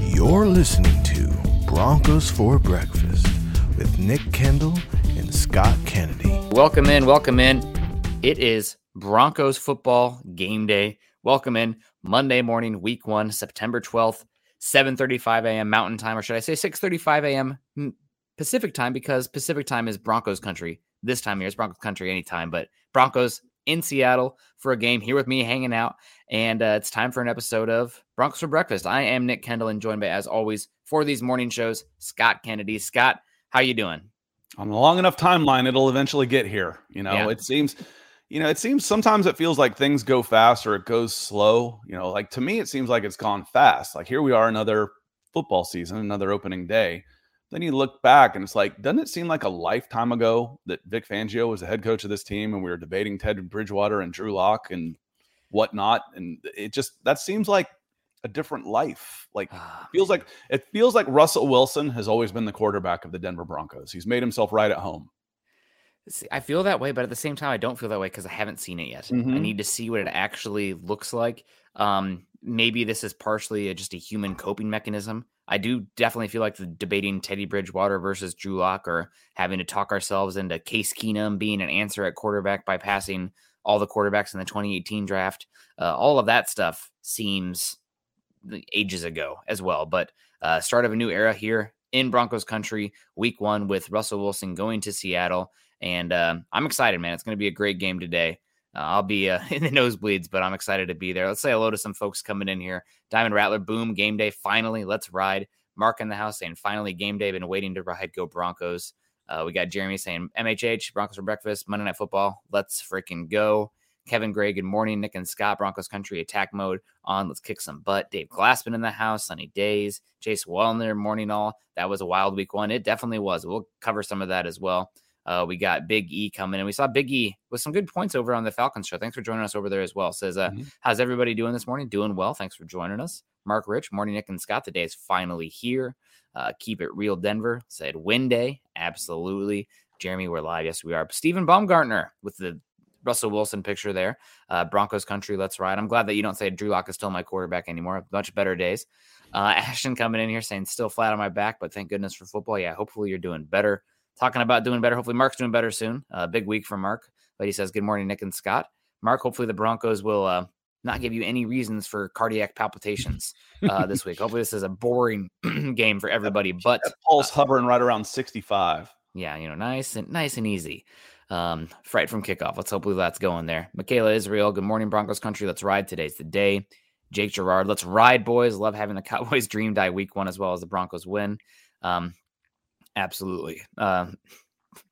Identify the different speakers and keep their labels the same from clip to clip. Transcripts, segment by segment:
Speaker 1: You're listening to Broncos for Breakfast with Nick Kendall and Scott Kennedy.
Speaker 2: Welcome in, welcome in. It is Broncos football game day. Welcome in Monday morning, week one, September 12th, 7:35 a.m. Mountain Time, or should I say 6:35 a.m. Pacific time, because Pacific time is Broncos country. This time of year, it's Broncos country anytime, but Broncos in Seattle for a game here with me hanging out. And uh, it's time for an episode of Broncos for Breakfast. I am Nick Kendall and joined by, as always, for these morning shows, Scott Kennedy. Scott, how you doing?
Speaker 3: On a long enough timeline, it'll eventually get here. You know, yeah. it seems, you know, it seems sometimes it feels like things go fast or it goes slow. You know, like to me, it seems like it's gone fast. Like here we are, another football season, another opening day. Then you look back and it's like, doesn't it seem like a lifetime ago that Vic Fangio was the head coach of this team and we were debating Ted Bridgewater and Drew Lock and whatnot? And it just that seems like a different life. Like ah, feels like it feels like Russell Wilson has always been the quarterback of the Denver Broncos. He's made himself right at home.
Speaker 2: I feel that way, but at the same time, I don't feel that way because I haven't seen it yet. Mm-hmm. I need to see what it actually looks like. Um, maybe this is partially a, just a human coping mechanism. I do definitely feel like the debating Teddy Bridgewater versus Drew Lock or having to talk ourselves into Case Keenum being an answer at quarterback by passing all the quarterbacks in the 2018 draft. Uh, all of that stuff seems ages ago as well. But uh, start of a new era here in Broncos country, week one with Russell Wilson going to Seattle. And uh, I'm excited, man. It's going to be a great game today. Uh, I'll be uh, in the nosebleeds, but I'm excited to be there. Let's say hello to some folks coming in here. Diamond Rattler, boom, game day. Finally, let's ride. Mark in the house saying, finally, game day. Been waiting to ride. Go Broncos. Uh, we got Jeremy saying, MHH, Broncos for breakfast, Monday Night Football. Let's freaking go. Kevin Gray, good morning. Nick and Scott, Broncos Country attack mode on. Let's kick some butt. Dave Glassman in the house, sunny days. Chase Wellner, morning all. That was a wild week one. It definitely was. We'll cover some of that as well. Uh, we got Big E coming and we saw Big E with some good points over on the Falcons show. Thanks for joining us over there as well. Says, uh, mm-hmm. how's everybody doing this morning? Doing well. Thanks for joining us. Mark Rich, morning Nick and Scott. The day is finally here. Uh, keep it real, Denver. Said win day. Absolutely. Jeremy, we're live. Yes, we are. Stephen Baumgartner with the Russell Wilson picture there. Uh, Broncos country, let's ride. I'm glad that you don't say Drew Lock is still my quarterback anymore. Much better days. Uh, Ashton coming in here saying still flat on my back, but thank goodness for football. Yeah, hopefully you're doing better talking about doing better. Hopefully, Mark's doing better soon. Uh, big week for Mark. But he says, Good morning, Nick and Scott. Mark, hopefully the Broncos will uh, not give you any reasons for cardiac palpitations uh, this week. Hopefully, this is a boring game for everybody. But
Speaker 3: that pulse hovering right around 65.
Speaker 2: Yeah, you know, nice and nice and easy. Um, fright from kickoff. Let's hopefully that's going there. Michaela Israel, good morning, Broncos country. Let's ride. Today's the day. Jake Gerard, let's ride, boys. Love having the Cowboys dream die week one as well as the Broncos win. Um, Absolutely. Uh,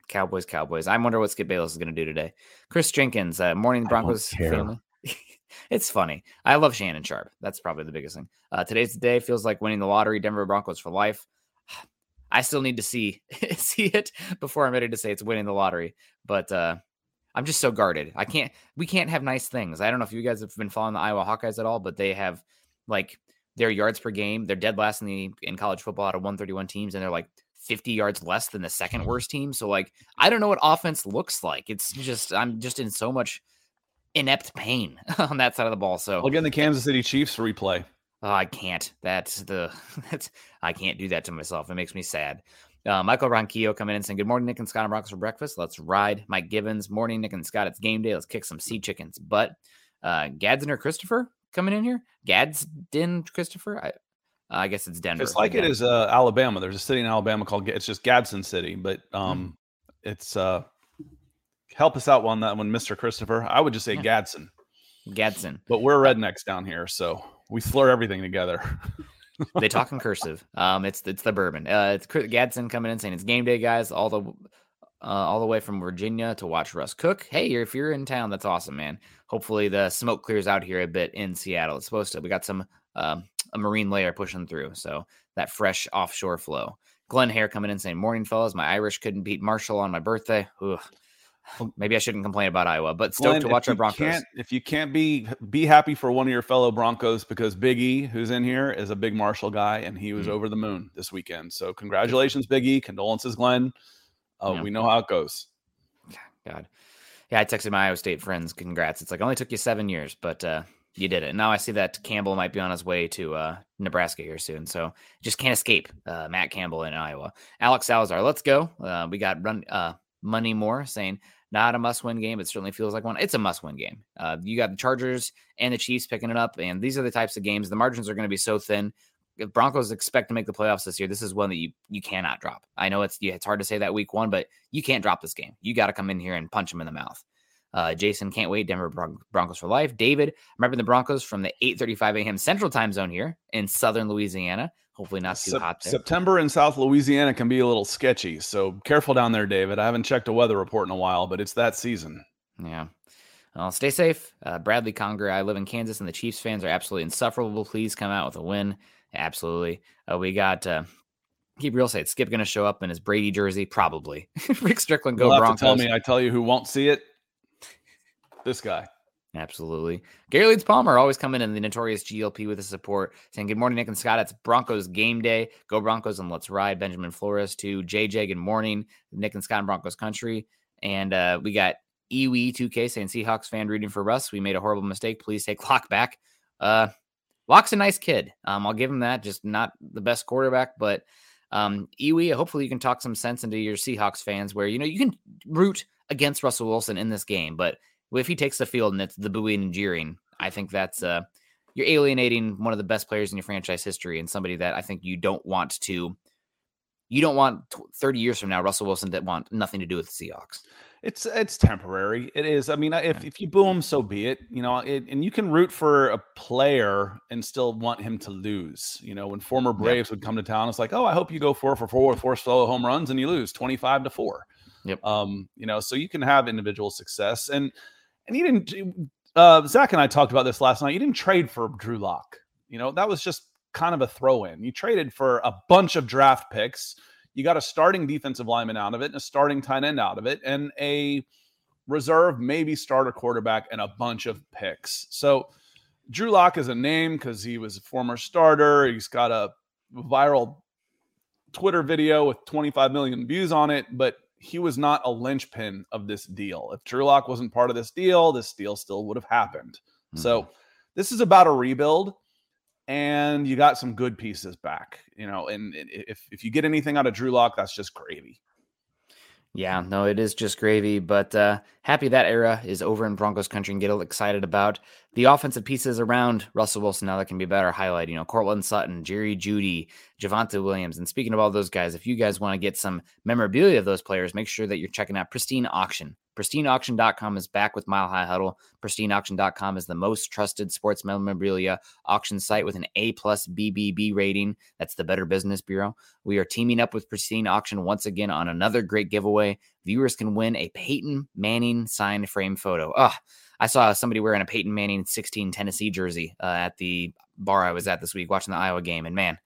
Speaker 2: Cowboys, Cowboys. I wonder what Skip Bayless is going to do today. Chris Jenkins, uh, morning Broncos family. It's funny. I love Shannon Sharpe. That's probably the biggest thing. Uh, today's the day. Feels like winning the lottery. Denver Broncos for life. I still need to see see it before I'm ready to say it's winning the lottery. But uh, I'm just so guarded. I can't. We can't have nice things. I don't know if you guys have been following the Iowa Hawkeyes at all, but they have like their yards per game. They're dead last in the in college football out of 131 teams, and they're like 50 yards less than the second worst team. So like I don't know what offense looks like. It's just I'm just in so much inept pain on that side of the ball. So
Speaker 3: look in the Kansas City Chiefs replay.
Speaker 2: Oh, I can't. That's the that's I can't do that to myself. It makes me sad. Uh, Michael Ronquillo coming in saying, Good morning, Nick and Scott and Broncos for breakfast. Let's ride. Mike Gibbons, morning, Nick and Scott. It's game day. Let's kick some sea chickens. But uh, Gadsden Christopher coming in here? Gadsden Christopher? I, I guess it's Denver.
Speaker 3: It's like it is uh, Alabama. There's a city in Alabama called it's just Gadsden City, but um, mm. it's uh, help us out on that one, Mister Christopher. I would just say yeah. Gadsden.
Speaker 2: Gadsden.
Speaker 3: But we're rednecks down here, so we slur everything together.
Speaker 2: they talk in cursive. Um, it's it's the bourbon. Uh, it's Gadsden coming in saying it's game day, guys. All the uh, all the way from Virginia to watch Russ cook. Hey, if you're in town, that's awesome, man. Hopefully the smoke clears out here a bit in Seattle. It's supposed to. We got some um, a marine layer pushing through, so that fresh offshore flow. Glenn Hare coming in saying, "Morning, fellas. My Irish couldn't beat Marshall on my birthday. Ugh. Maybe I shouldn't complain about Iowa, but stoked to watch our Broncos.
Speaker 3: If you can't be be happy for one of your fellow Broncos because Big E, who's in here, is a big Marshall guy, and he was mm-hmm. over the moon this weekend. So congratulations, Big E. Condolences, Glenn. Uh, yeah. We know how it goes.
Speaker 2: God, yeah. I texted my Iowa State friends. Congrats. It's like only took you seven years, but uh, you did it. Now I see that Campbell might be on his way to uh, Nebraska here soon. So just can't escape uh, Matt Campbell in Iowa. Alex Salazar, let's go. Uh, we got run uh, Money More saying not a must-win game. It certainly feels like one. It's a must-win game. Uh, you got the Chargers and the Chiefs picking it up, and these are the types of games. The margins are going to be so thin. If Broncos expect to make the playoffs this year, this is one that you you cannot drop. I know it's it's hard to say that week one, but you can't drop this game. You got to come in here and punch them in the mouth. Uh, Jason can't wait. Denver Bron- Broncos for life. David, remember the Broncos from the 8:35 a.m. Central Time Zone here in Southern Louisiana. Hopefully not too hot. There.
Speaker 3: September in South Louisiana can be a little sketchy, so careful down there, David. I haven't checked a weather report in a while, but it's that season.
Speaker 2: Yeah. Well, stay safe. Uh, Bradley Conger, I live in Kansas, and the Chiefs fans are absolutely insufferable. Please come out with a win. Absolutely. Uh, we got uh, keep real say Skip going to show up in his Brady jersey, probably. Rick Strickland, go
Speaker 3: You'll
Speaker 2: Broncos.
Speaker 3: tell me, I tell you who won't see it. This guy.
Speaker 2: Absolutely. Gary Leeds Palmer always coming in the notorious GLP with the support, saying, Good morning, Nick and Scott. It's Broncos game day. Go Broncos and let's ride. Benjamin Flores to JJ. Good morning, Nick and Scott in Broncos country. And uh, we got EWE2K saying, Seahawks fan rooting for Russ. We made a horrible mistake. Please take Lock back. Uh, Lock's a nice kid. Um, I'll give him that. Just not the best quarterback, but um, Iwi, hopefully you can talk some sense into your Seahawks fans where, you know, you can root against Russell Wilson in this game, but if he takes the field and it's the booing and jeering, I think that's uh, you're alienating one of the best players in your franchise history and somebody that I think you don't want to. You don't want 30 years from now Russell Wilson to want nothing to do with the Seahawks.
Speaker 3: It's it's temporary. It is. I mean, if, if you boo him, so be it. You know, it, and you can root for a player and still want him to lose. You know, when former Braves yep. would come to town, it's like, oh, I hope you go four for four with four solo home runs and you lose 25 to four.
Speaker 2: Yep.
Speaker 3: Um, you know, so you can have individual success. And and he didn't. Uh, Zach and I talked about this last night. You didn't trade for Drew Lock. You know that was just kind of a throw in. You traded for a bunch of draft picks. You got a starting defensive lineman out of it, and a starting tight end out of it, and a reserve, maybe starter quarterback, and a bunch of picks. So Drew Lock is a name because he was a former starter. He's got a viral Twitter video with 25 million views on it, but he was not a linchpin of this deal. If Drew Lock wasn't part of this deal, this deal still would have happened. Mm-hmm. So this is about a rebuild and you got some good pieces back, you know, and if, if you get anything out of Drew Lock, that's just gravy.
Speaker 2: Yeah, no, it is just gravy, but uh, happy that era is over in Broncos country and get excited about the offensive pieces around Russell Wilson now that can be better highlight. You know, Courtland Sutton, Jerry Jeudy, Javonte Williams. And speaking of all those guys, if you guys want to get some memorabilia of those players, make sure that you're checking out Pristine Auction. PristineAuction.com is back with Mile High Huddle. PristineAuction.com is the most trusted sports memorabilia auction site with an A plus BBB rating. That's the Better Business Bureau. We are teaming up with Pristine Auction once again on another great giveaway. Viewers can win a Peyton Manning signed frame photo. Ah, I saw somebody wearing a Peyton Manning 16 Tennessee jersey uh, at the bar I was at this week watching the Iowa game, and man,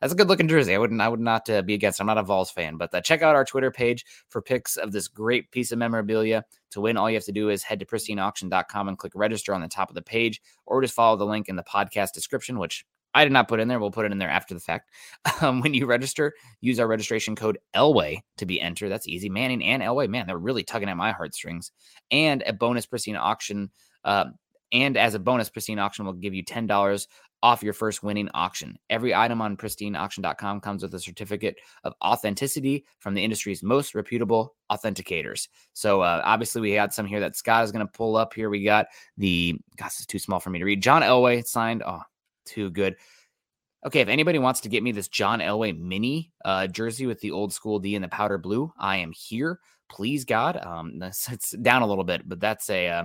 Speaker 2: that's a good looking jersey. I wouldn't I would not uh, be against. I'm not a Vols fan, but uh, check out our Twitter page for pics of this great piece of memorabilia. To win, all you have to do is head to pristineauction.com and click register on the top of the page, or just follow the link in the podcast description, which I did not put in there. We'll put it in there after the fact. Um, when you register, use our registration code Elway to be entered. That's easy. Manning and Elway, man, they're really tugging at my heartstrings. And a bonus pristine auction. Uh, and as a bonus, pristine auction will give you ten dollars off your first winning auction. Every item on pristineauction.com comes with a certificate of authenticity from the industry's most reputable authenticators. So uh, obviously we had some here that Scott is going to pull up here. We got the gosh, it's too small for me to read. John Elway signed. Oh, too good. Okay, if anybody wants to get me this John Elway mini uh, jersey with the old school D and the powder blue, I am here. Please God, um, it's down a little bit, but that's a uh,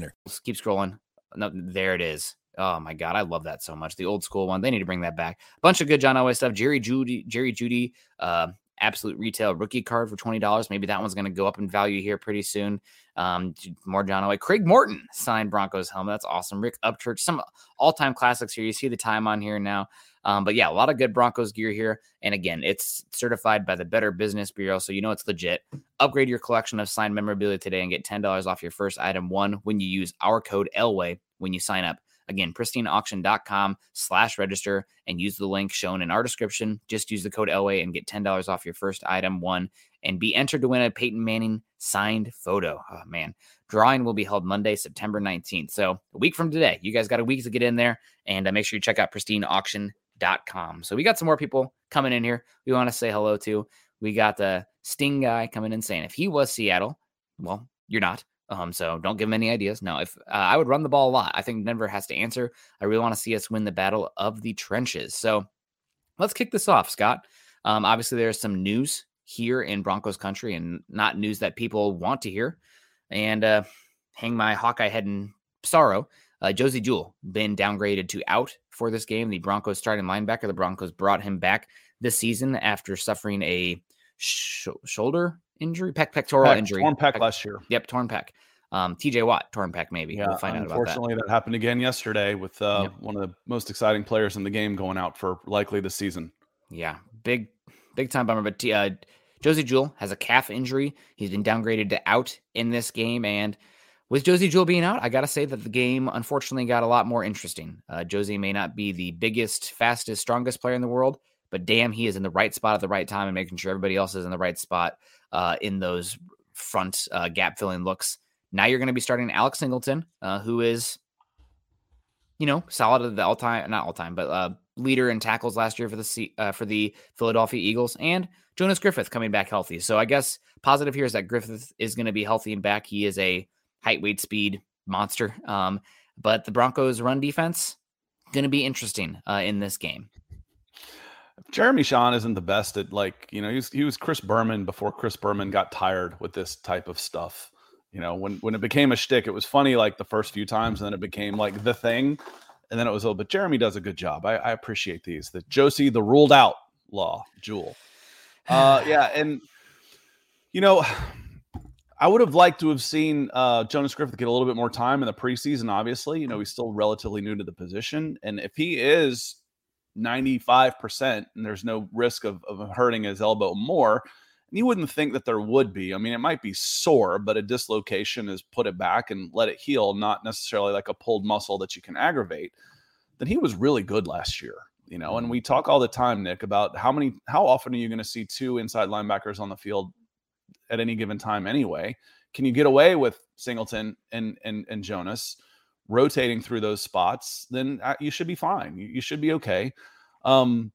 Speaker 4: winner.
Speaker 2: Let's keep scrolling. No, there it is. Oh my god, I love that so much. The old school one. They need to bring that back. A Bunch of good John Elway stuff. Jerry Jeudy, Jerry Jeudy, uh, absolute retail rookie card for twenty dollars. Maybe that one's going to go up in value here pretty soon. Um, more John Elway. Craig Morton signed Broncos helmet. That's awesome. Rick Upchurch. Some all time classics here. You see the time on here now. Um, but yeah, a lot of good Broncos gear here. And again, it's certified by the Better Business Bureau, so you know it's legit. Upgrade your collection of signed memorabilia today and get $10 off your first item one when you use our code Elway when you sign up. Again, pristineauction.com slash register and use the link shown in our description. Just use the code Elway and get $10 off your first item one and be entered to win a Peyton Manning signed photo. Oh, man. Drawing will be held Monday, September 19th. So a week from today, you guys got a week to get in there and uh, make sure you check out pristineauction.com. So we got some more people coming in here we want to say hello to. We got the Sting guy coming in saying if he was Seattle, well, you're not. Um, so don't give him any ideas. No, if uh, I would run the ball a lot, I think Denver has to answer. I really want to see us win the battle of the trenches. So let's kick this off, Scott. Um, obviously, there's some news here in Broncos country and not news that people want to hear. And uh, hang my Hawkeye head in sorrow. Uh, Josey Jewell been downgraded to out for this game. The Broncos starting linebacker. The Broncos brought him back this season after suffering a sh- shoulder injury, pec pectoral
Speaker 3: pec,
Speaker 2: injury,
Speaker 3: torn pec, pec last year.
Speaker 2: Yep, torn pec. Um, TJ Watt, torn pec, maybe.
Speaker 3: Yeah,
Speaker 2: we'll find out
Speaker 3: unfortunately,
Speaker 2: that.
Speaker 3: that. happened again yesterday with uh,
Speaker 2: Yep.
Speaker 3: one of the most exciting players in the game going out for likely the season.
Speaker 2: Yeah, big, big time bummer. But uh, Josey Jewell has a calf injury. He's been downgraded to out in this game. And with Josey Jewell being out, I got to say that the game unfortunately got a lot more interesting. Uh, Josey may not be the biggest, fastest, strongest player in the world, but damn, he is in the right spot at the right time and making sure everybody else is in the right spot uh, in those front uh, gap filling looks. Now you're going to be starting Alex Singleton, uh, who is, you know, solid at the all time, not all time, but uh, leader in tackles last year for the C- uh, for the Philadelphia Eagles, and Jonas Griffith coming back healthy. So I guess positive here is that Griffith is going to be healthy and back. He is a height, weight, speed monster. Um, but the Broncos' run defense going to be interesting uh, in this game.
Speaker 3: Jeremy Sean isn't the best at like you know he was he was Chris Berman before Chris Berman got tired with this type of stuff. You know when when it became a shtick, it was funny like the first few times, and then it became like the thing. and then it was, oh, but Jeremy does a good job. I, I appreciate these. The Josey, the ruled out law, Jewell. Uh, yeah, and you know, I would have liked to have seen uh, Jonas Griffith get a little bit more time in the preseason. Obviously, you know, he's still relatively new to the position, and if he is 95% and there's no risk of, of hurting his elbow more, and you wouldn't think that there would be. I mean, it might be sore, but a dislocation is put it back and let it heal, not necessarily like a pulled muscle that you can aggravate. Then he was really good last year, you know. And we talk all the time, Nick, about how many, how often are you going to see two inside linebackers on the field at any given time anyway? Can you get away with Singleton and and and Jonas rotating through those spots? Then uh, you should be fine. You, you should be okay. Um,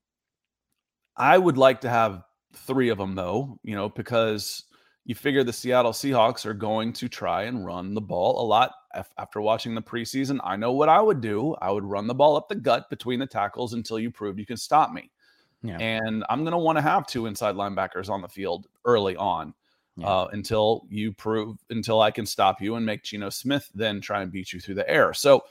Speaker 3: I would like to have three of them though, you know, because you figure the Seattle Seahawks are going to try and run the ball a lot. After watching the preseason, I know what I would do. I would run the ball up the gut between the tackles until you proved you can stop me. Yeah. And I'm going to want to have two inside linebackers on the field early on yeah. uh, until you prove, until I can stop you and make Geno Smith then try and beat you through the air. So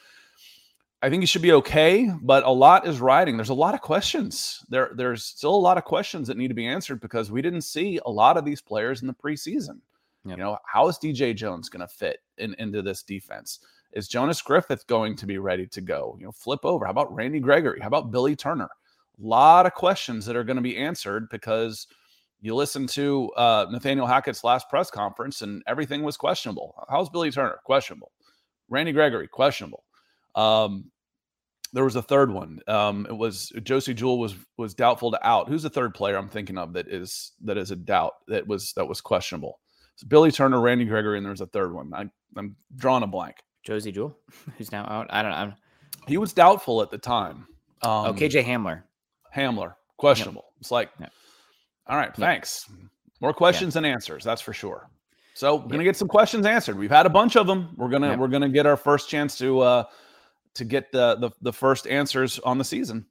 Speaker 3: I think he should be okay, but a lot is riding. There's a lot of questions. There, there's still a lot of questions that need to be answered because we didn't see a lot of these players in the preseason. Yep. You know, how is DJ Jones going to fit in, into this defense? Is Jonas Griffith going to be ready to go? You know, flip over. How about Randy Gregory? How about Billy Turner? A lot of questions that are going to be answered because you listen to uh, Nathaniel Hackett's last press conference and everything was questionable. How's Billy Turner? Questionable. Randy Gregory? Questionable. Um, there was a third one. Um, it was Josey Jewell was was doubtful to out. Who's the third player I'm thinking of that is that is a doubt that was that was questionable? So Billy Turner, Randy Gregory, and there's a third one. I, I'm drawing a blank.
Speaker 2: Josey Jewell, who's now out. I don't know.
Speaker 3: He was doubtful at the time.
Speaker 2: Um, oh, KJ Hamler.
Speaker 3: Hamler, questionable. Yep. It's like, yep. All right, thanks. More questions than answers, that's for sure. So we're gonna get some questions answered. We've had a bunch of them. We're gonna we're gonna get our first chance to uh, to get the, the the first answers on the season.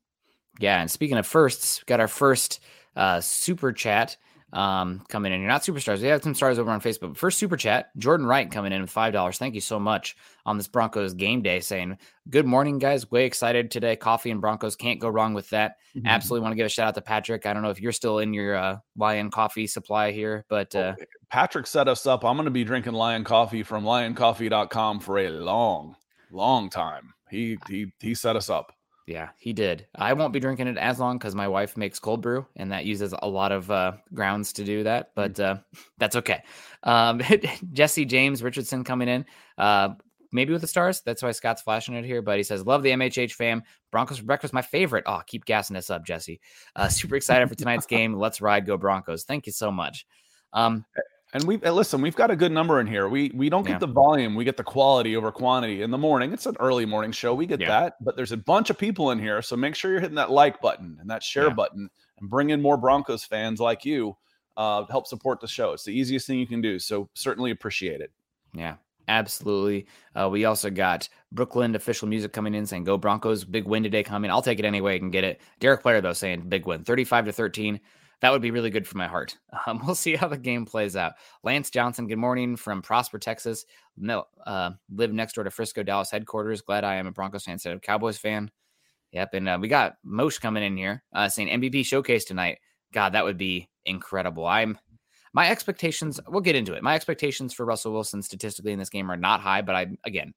Speaker 2: Yeah, and speaking of firsts, got our first uh, super chat um, coming in. You're not superstars. We have some stars over on Facebook. First super chat, Jordan Wright coming in with five dollars. Thank you so much on this Broncos game day. Saying good morning, guys. Way excited today. Coffee and Broncos can't go wrong with that. Mm-hmm. Absolutely want to give a shout out to Patrick. I don't know if you're still in your uh, Lion Coffee supply here, but uh,
Speaker 3: Patrick set us up. I'm going to be drinking Lion Coffee from LionCoffee.com for a long, long time. He he he set us up.
Speaker 2: Yeah, he did. I won't be drinking it as long because my wife makes cold brew, and that uses a lot of uh, grounds to do that. But uh, that's okay. Um, Jesse James Richardson coming in, uh, maybe with the stars. That's why Scott's flashing it here. But he says, "Love the MHH fam. Broncos for breakfast, my favorite." Oh, keep gassing us up, Jesse. Uh, super excited for tonight's game. Let's ride, go Broncos! Thank you so much. Um,
Speaker 3: and we listen, we've got a good number in here. We we don't get yeah. the volume, we get the quality over quantity in the morning. It's an early morning show. We get yeah. that, but there's a bunch of people in here, so make sure you're hitting that like button and that share yeah. button and bring in more Broncos fans like you. Uh, help support the show. It's the easiest thing you can do. So certainly appreciate it.
Speaker 2: Yeah, absolutely. Uh, we also got Brooklyn official music coming in saying "Go Broncos!" Big win today coming. I'll take it anyway. I can get it. Derek Player though saying big win, thirty-five to thirteen that would be really good for my heart. Um, we'll see how the game plays out. Lance Johnson, good morning from Prosper, Texas. No, uh, live next door to Frisco, Dallas headquarters. Glad I am a Broncos fan instead of Cowboys fan. Yep, and uh, we got Mosh coming in here uh, saying MVP showcase tonight. God, that would be incredible. I'm my expectations. We'll get into it. My expectations for Russell Wilson statistically in this game are not high, but I again,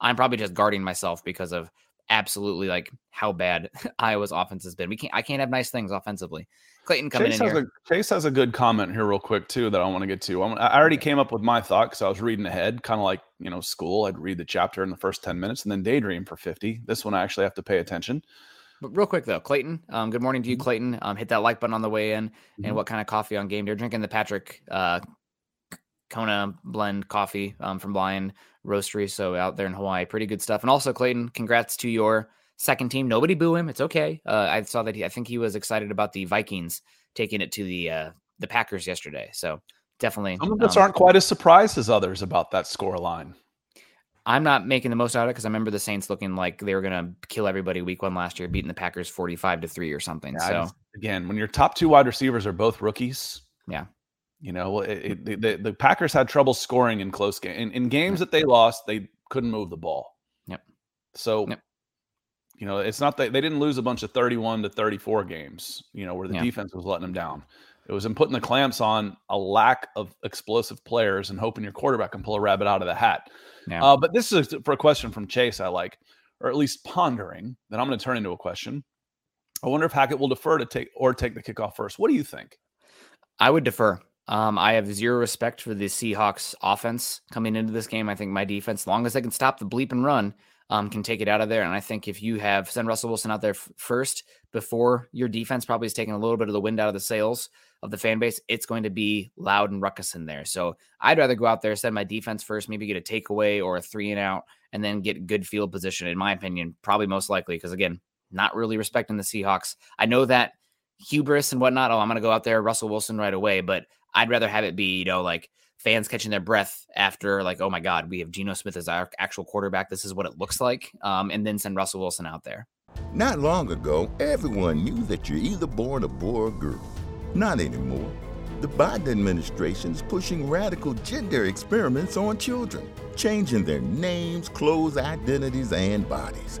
Speaker 2: I'm probably just guarding myself because of absolutely like how bad Iowa's offense has been. We can't. I can't have nice things offensively. Clayton coming
Speaker 3: Chase
Speaker 2: in
Speaker 3: has
Speaker 2: here.
Speaker 3: A, Chase has a good comment here, real quick, too, that I want to get to. I already came up with my thought because I was reading ahead, kind of like you know school. I'd read the chapter in the first ten minutes and then daydream for fifty. This one I actually have to pay attention.
Speaker 2: But real quick though, Clayton. Um, good morning to you, mm-hmm. Clayton. Um, hit that like button on the way in. Mm-hmm. And what kind of coffee on game day? You're drinking the Patrick uh, Kona blend coffee um, from Lion Roastery. So out there in Hawaii, pretty good stuff. And also, Clayton, congrats to your second team. Nobody boo him. It's okay. Uh, I saw that he, I think he was excited about the Vikings taking it to the uh, the Packers yesterday. So definitely,
Speaker 3: some of us um, aren't quite as surprised as others about that score line.
Speaker 2: I'm not making the most out of it because I remember the Saints looking like they were going to kill everybody week one last year, beating the Packers 45 to three or something. Yeah, so just,
Speaker 3: again, when your top two wide receivers are both rookies,
Speaker 2: yeah,
Speaker 3: you know, it, it, the, the Packers had trouble scoring in close game in, in games that they lost. They couldn't move the ball.
Speaker 2: Yep.
Speaker 3: So, yep. You know, it's not that they didn't lose a bunch of 31 to 34 games, you know, where the yeah. defense was letting them down. It was in putting the clamps on a lack of explosive players and hoping your quarterback can pull a rabbit out of the hat. Yeah. Uh, but this is for a question from Chase I like, or at least pondering that I'm going to turn into a question. I wonder if Hackett will defer to take or take the kickoff first. What do you think?
Speaker 2: I would defer. Um, I have zero respect for the Seahawks offense coming into this game. I think my defense, as long as they can stop the bleep and run, um, can take it out of there. And I think if you have send Russell Wilson out there f- first before your defense probably is taking a little bit of the wind out of the sails of the fan base, it's going to be loud and ruckus in there. So I'd rather go out there, send my defense first, maybe get a takeaway or a three and out, and then get good field position. In my opinion, probably most likely because again, not really respecting the Seahawks. I know that hubris and whatnot. Oh, I'm going to go out there, Russell Wilson right away, but I'd rather have it be, you know, like fans catching their breath after like, oh my God, we have Geno Smith as our actual quarterback. This is what it looks like. Um, and then send Russell Wilson out there.
Speaker 5: Not long ago, everyone knew that you're either born a boy or girl. Not anymore. The Biden administration is pushing radical gender experiments on children, changing their names, clothes, identities, and bodies.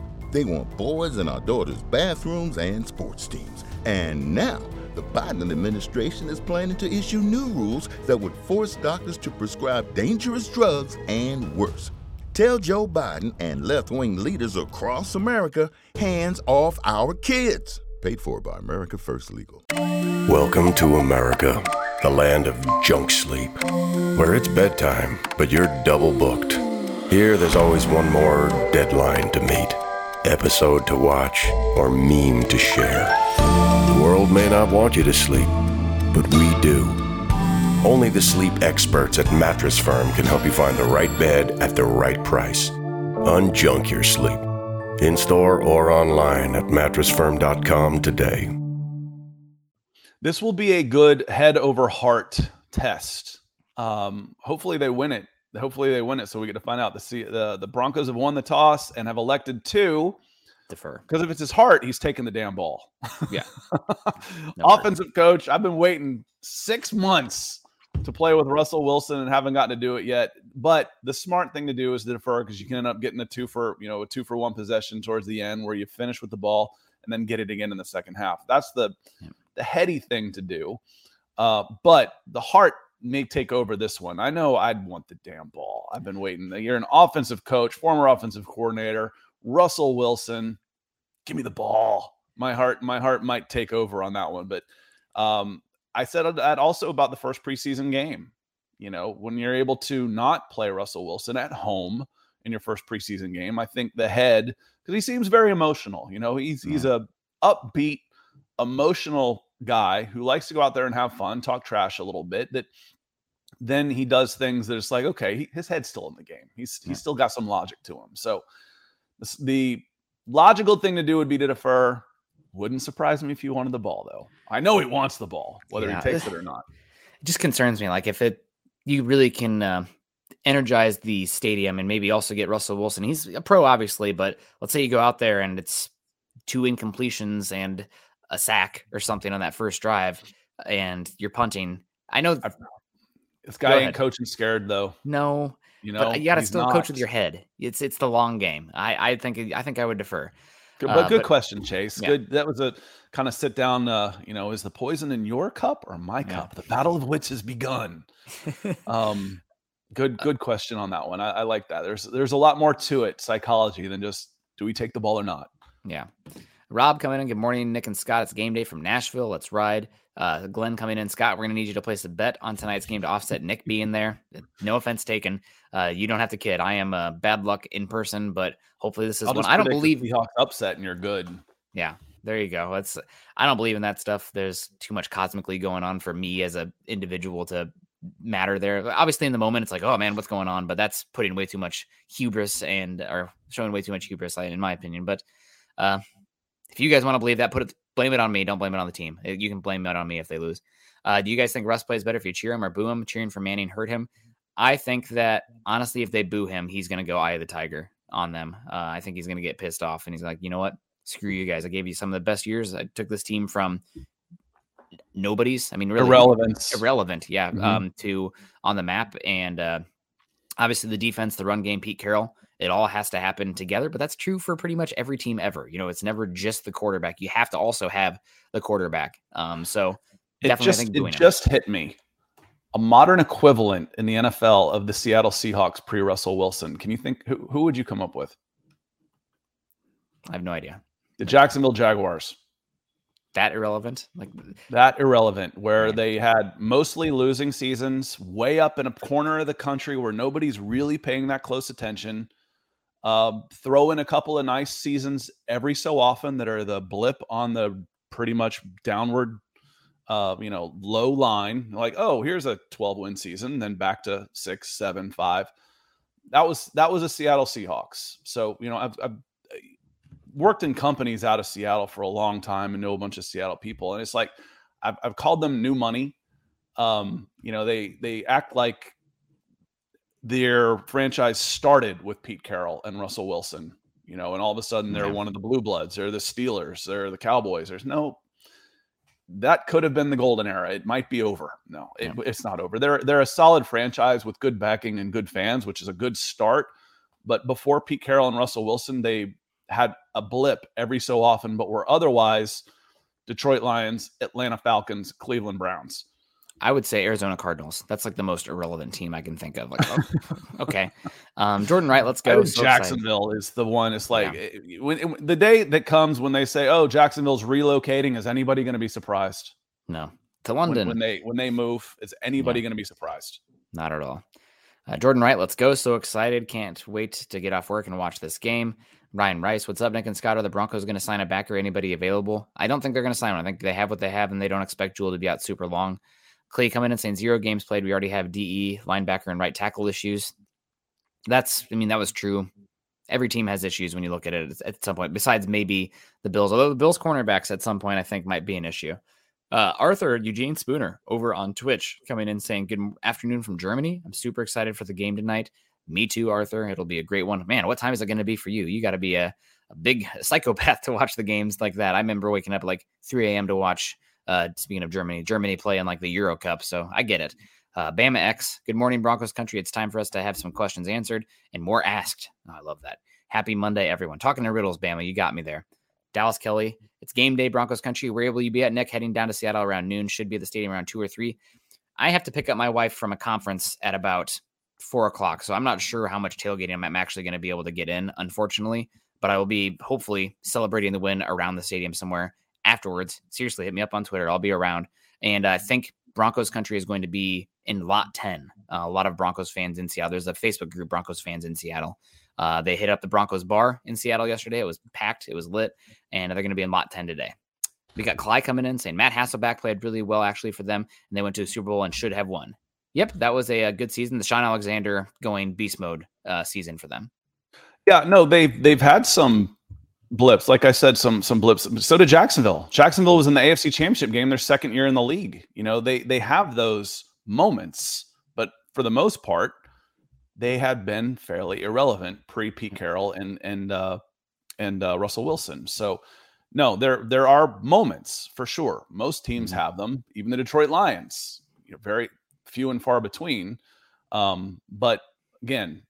Speaker 5: They want boys in our daughters' bathrooms and sports teams. And now, the Biden administration is planning to issue new rules that would force doctors to prescribe dangerous drugs and worse. Tell Joe Biden and left wing leaders across America hands off our kids. Paid for by America First Legal.
Speaker 6: Welcome to America, the land of junk sleep, where it's bedtime, but you're double booked. Here, there's always one more deadline to meet episode to watch, or meme to share. The world may not want you to sleep, but we do. Only the sleep experts at Mattress Firm can help you find the right bed at the right price. Unjunk your sleep. In store or online at mattressfirm.com today.
Speaker 3: This will be a good head over heart test. Um, hopefully, they win it hopefully they win it so we get to find out. The the, the broncos have won the toss and have elected to
Speaker 2: defer.
Speaker 3: because if it's his heart he's taking the damn ball.
Speaker 2: Yeah.
Speaker 3: No offensive way. coach i've been waiting six months to play with russell wilson and haven't gotten to do it yet. But the smart thing to do is to defer because you can end up getting a two for you know a two for one possession towards the end where you finish with the ball and then get it again in the second half. That's the yeah. the heady thing to do. Uh, but the heart may take over this one. I know I'd want the damn ball. I've been waiting. You're an offensive coach, former offensive coordinator, Russell Wilson. Give me the ball. My heart, my heart might take over on that one. But um, I said that also about the first preseason game. You know, when you're able to not play Russell Wilson at home in your first preseason game, I think the head because he seems very emotional. You know, he's he's a upbeat, emotional guy who likes to go out there and have fun, talk trash a little bit. That then he does things that it's like, okay, he, his head's still in the game. He's he's still got some logic to him. So the, the logical thing to do would be to defer. Wouldn't surprise me if he wanted the ball, though. I know he wants the ball, whether yeah. he takes it or not.
Speaker 2: It just concerns me. Like if it, you really can uh, energize the stadium and maybe also get Russell Wilson. He's a pro, obviously, but let's say you go out there and it's two incompletions and a sack or something on that first drive, and you're punting. I know
Speaker 3: I've, this guy ain't coaching scared though.
Speaker 2: No, you know, you got to still not. coach with your head. It's it's the long game. I I think I think I would defer.
Speaker 3: Good, but uh, good but, question, Chase. Yeah. Good. That was a kind of sit down. Uh, you know, is the poison in your cup or my yeah. cup? The battle of wits has begun. um, good good question on that one. I, I like that. There's there's a lot more to it, psychology, than just do we take the ball or not.
Speaker 2: Yeah. Rob coming in. Good morning, Nick and Scott. It's game day from Nashville. Let's ride. Uh, Glenn coming in. Scott, we're going to need you to place a bet on tonight's game to offset Nick being there. No offense taken. Uh, you don't have to kid. I am uh, bad luck in person, but hopefully this is I'll one. I don't believe
Speaker 3: the Seahawks upset and you're good.
Speaker 2: Yeah, there you go. That's I don't believe in that stuff. There's too much cosmically going on for me as an individual to matter there. Obviously, in the moment, it's like, oh man, what's going on? But that's putting way too much hubris and or showing way too much hubris, in my opinion. But uh, if you guys want to believe that, put it blame it on me. Don't blame it on the team. You can blame it on me if they lose. Uh, do you guys think Russ plays better if you cheer him or boo him? Cheering for Manning hurt him. I think that honestly, if they boo him, he's going to go eye of the tiger on them. Uh, I think he's going to get pissed off and he's like, you know what? Screw you guys. I gave you some of the best years. I took this team from nobody's. I mean, really
Speaker 3: irrelevant,
Speaker 2: irrelevant. Yeah, mm-hmm. um, to on the map, and uh, obviously the defense, the run game, Pete Carroll. It all has to happen together, but that's true for pretty much every team ever. You know, it's never just the quarterback. You have to also have the quarterback. Um, so
Speaker 3: it just, it just hit me. A modern equivalent in the NFL of the Seattle Seahawks pre Russell Wilson. Can you think who, who would you come up with?
Speaker 2: I have no idea.
Speaker 3: The Jacksonville Jaguars
Speaker 2: that irrelevant like
Speaker 3: that irrelevant where they had mostly losing seasons way up in a corner of the country where nobody's really paying that close attention uh, throw in a couple of nice seasons every so often that are the blip on the pretty much downward uh, you know low line like oh here's a 12 win season then back to six seven five that was that was a seattle seahawks so you know I've, I've worked in companies out of Seattle for a long time and know a bunch of Seattle people. And it's like I've, I've called them new money. Um, you know, they they act like their franchise started with Pete Carroll and Russell Wilson. You know, and all of a sudden they're yeah. one of the blue bloods, they're the Steelers, they're the Cowboys. There's no that could have been the golden era. It might be over. No, it, yeah. it's not over. They're they're a solid franchise with good backing and good fans, which is a good start. But before Pete Carroll and Russell Wilson, they had a blip every so often, but were otherwise Detroit Lions, Atlanta Falcons, Cleveland Browns.
Speaker 2: I would say Arizona Cardinals. That's like the most irrelevant team I can think of. Like, oh, okay, um, Jordan Wright, let's go.
Speaker 3: So Jacksonville excited. is the one. It's like yeah. Eh, when, the day that comes when they say, "Oh, Jacksonville's relocating," is anybody going to be surprised?
Speaker 2: No, to London
Speaker 3: when, when they when they move, is anybody yeah. going to be surprised?
Speaker 2: Not at all. Uh, Jordan Wright, let's go. So excited. Can't wait to get off work and watch this game. Ryan Rice, what's up, Nick and Scott? Are the Broncos going to sign a backer? Anybody available? I don't think they're going to sign one. I think they have what they have, and they don't expect Jewell to be out super long. Clay coming in saying zero games played. We already have DE, linebacker, and right tackle issues. That's, I mean, that was true. Every team has issues when you look at it at some point, besides maybe the Bills. Although the Bills' cornerbacks at some point, I think, might be an issue. Uh, Arthur Eugene Spooner over on Twitch coming in saying, Good afternoon from Germany. I'm super excited for the game tonight. Me too, Arthur. It'll be a great one. Man, what time is it going to be for you? You got to be a, a big psychopath to watch the games like that. I remember waking up like 3 a.m. to watch, uh, speaking of Germany, Germany play in like the Euro Cup. So I get it. Uh, Bama X, good morning, Broncos country. It's time for us to have some questions answered and more asked. Oh, I love that. Happy Monday, everyone. Talking to riddles, Bama. You got me there. Dallas Kelly, it's game day, Broncos country. Where will you be at, Nick? Heading down to Seattle around noon. Should be at the stadium around two or three. I have to pick up my wife from a conference at about four o'clock. So I'm not sure how much tailgating I'm actually going to be able to get in, unfortunately. But I will be hopefully celebrating the win around the stadium somewhere afterwards. Seriously, hit me up on Twitter. I'll be around. And I think Broncos country is going to be in lot 10. Uh, a lot of Broncos fans in Seattle. There's a Facebook group, Broncos fans in Seattle. Uh, they hit up the Broncos bar in Seattle yesterday. It was packed, it was lit, and they're going to be in lot 10 today. We got Clyde coming in saying Matt Hasselbeck played really well actually for them, and they went to a Super Bowl and should have won. Yep, that was a, a good season. The Shaun Alexander going beast mode uh, season for them.
Speaker 3: Yeah, no, they've they've had some blips. Like I said, some some blips. So did Jacksonville. Jacksonville was in the AFC Championship game, their second year in the league. You know, they they have those moments, but for the most part, they had been fairly irrelevant pre Pete Carroll and and uh, and uh, Russell Wilson. So no, there there are moments for sure. Most teams mm-hmm. have them. Even the Detroit Lions, you know, very few and far between. Um, but again,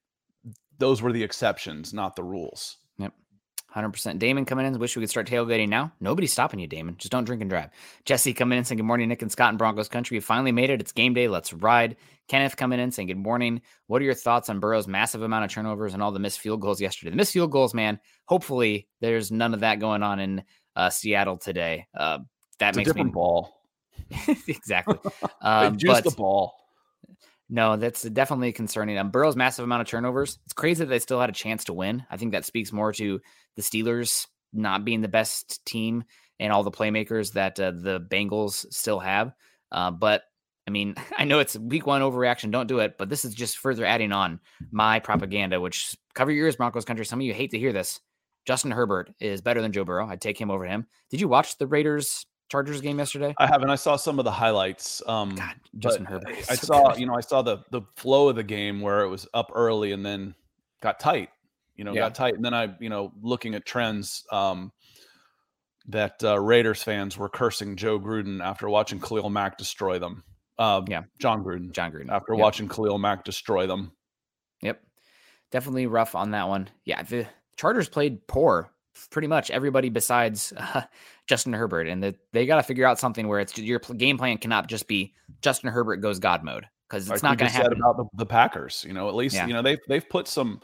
Speaker 3: those were the exceptions, not the rules.
Speaker 2: Yep. 100%. Damon coming in. Wish we could start tailgating now. Nobody's stopping you, Damon. Just don't drink and drive. Jesse coming in saying, Good morning, Nick and Scott in Broncos country. We finally made it. It's game day. Let's ride. Kenneth coming in saying, Good morning. What are your thoughts on Burrow's massive amount of turnovers and all the missed field goals yesterday? The missed field goals, man. Hopefully, there's none of that going on in uh, Seattle today. Uh, that
Speaker 3: it's
Speaker 2: makes
Speaker 3: a different
Speaker 2: me
Speaker 3: ball.
Speaker 2: exactly. Um,
Speaker 3: juice but, the ball.
Speaker 2: No, that's definitely concerning. Um, Burrow's massive amount of turnovers. It's crazy that they still had a chance to win. I think that speaks more to the Steelers not being the best team and all the playmakers that uh, the Bengals still have. Uh, but I mean, I know it's week one overreaction. Don't do it. But this is just further adding on my propaganda, which cover your ears, Broncos country. Some of you hate to hear this. Justin Herbert is better than Joe Burrow. I'd take him over him. Did you watch the Raiders Chargers game yesterday?
Speaker 3: I haven't. I saw some of the highlights. Um,
Speaker 2: God, Justin Herbert.
Speaker 3: I saw, good. you know, I saw the the flow of the game where it was up early and then got tight. You know, yeah. got tight, and then I, you know, looking at trends. Um, that uh, Raiders fans were cursing Joe Gruden after watching Khalil Mack destroy them. Uh, yeah, Jon Gruden.
Speaker 2: Jon Gruden.
Speaker 3: After yep. watching Khalil Mack destroy them.
Speaker 2: Yep, definitely rough on that one. Yeah, the Chargers played poor pretty much everybody besides uh, Justin Herbert, and the, they got to figure out something where it's your game plan cannot just be Justin Herbert goes God mode because it's like not going to happen.
Speaker 3: about the, the, Packers, you know, at least yeah. you know they've they've put some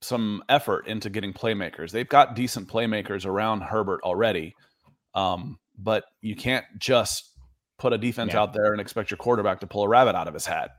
Speaker 3: some effort into getting playmakers. They've got decent playmakers around Herbert already, um, but you can't just put a defense yeah. out there and expect your quarterback to pull a rabbit out of his hat.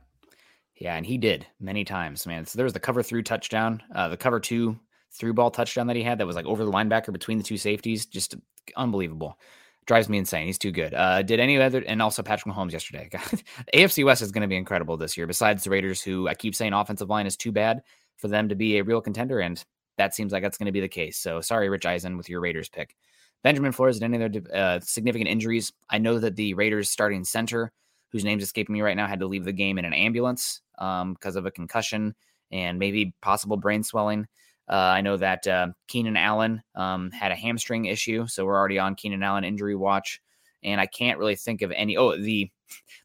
Speaker 2: Yeah, and he did many times, man. So there was the cover through touchdown, uh, the cover two through ball touchdown that he had that was like over the linebacker between the two safeties. Just unbelievable. Drives me insane. He's too good. Uh, did any other, and also Patrick Mahomes yesterday. the AFC West is going to be incredible this year. Besides the Raiders, who I keep saying offensive line is too bad for them to be a real contender, and that seems like that's going to be the case. So sorry, Rich Eisen, with your Raiders pick. Benjamin Flores, did any other uh, significant injuries? I know that the Raiders starting center, whose name's escaping me right now, had to leave the game in an ambulance um, because of a concussion and maybe possible brain swelling. Uh, I know that uh, Keenan Allen um, had a hamstring issue, so we're already on Keenan Allen injury watch. And I can't really think of any. Oh, the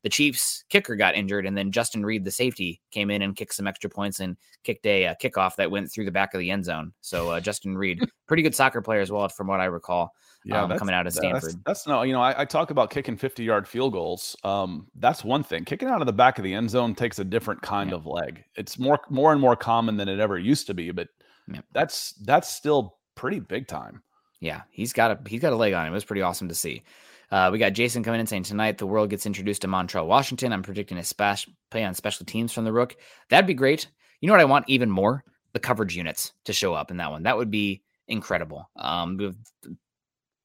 Speaker 2: the Chiefs kicker got injured, and then Justin Reid, the safety, came in and kicked some extra points and kicked a, a uh, kickoff that went through the back of the end zone. So uh, Justin Reid, pretty good soccer player as well, from what I recall. Yeah, um, coming out of Stanford.
Speaker 3: That's, that's, no, you know, I, I, talk about kicking 50 yard field goals. Um, that's one thing. Kicking out of the back of the end zone takes a different kind yeah. of leg. It's more more and more common than it ever used to be, but yeah. That's that's still pretty big time.
Speaker 2: Yeah, he's got a he's got a leg on him. It was pretty awesome to see. Uh, we got Jason coming in saying tonight the world gets introduced to Montrell Washington. I'm predicting a splash play on special teams from the rook. That'd be great. You know what I want even more? The coverage units to show up in that one. That would be incredible. Um,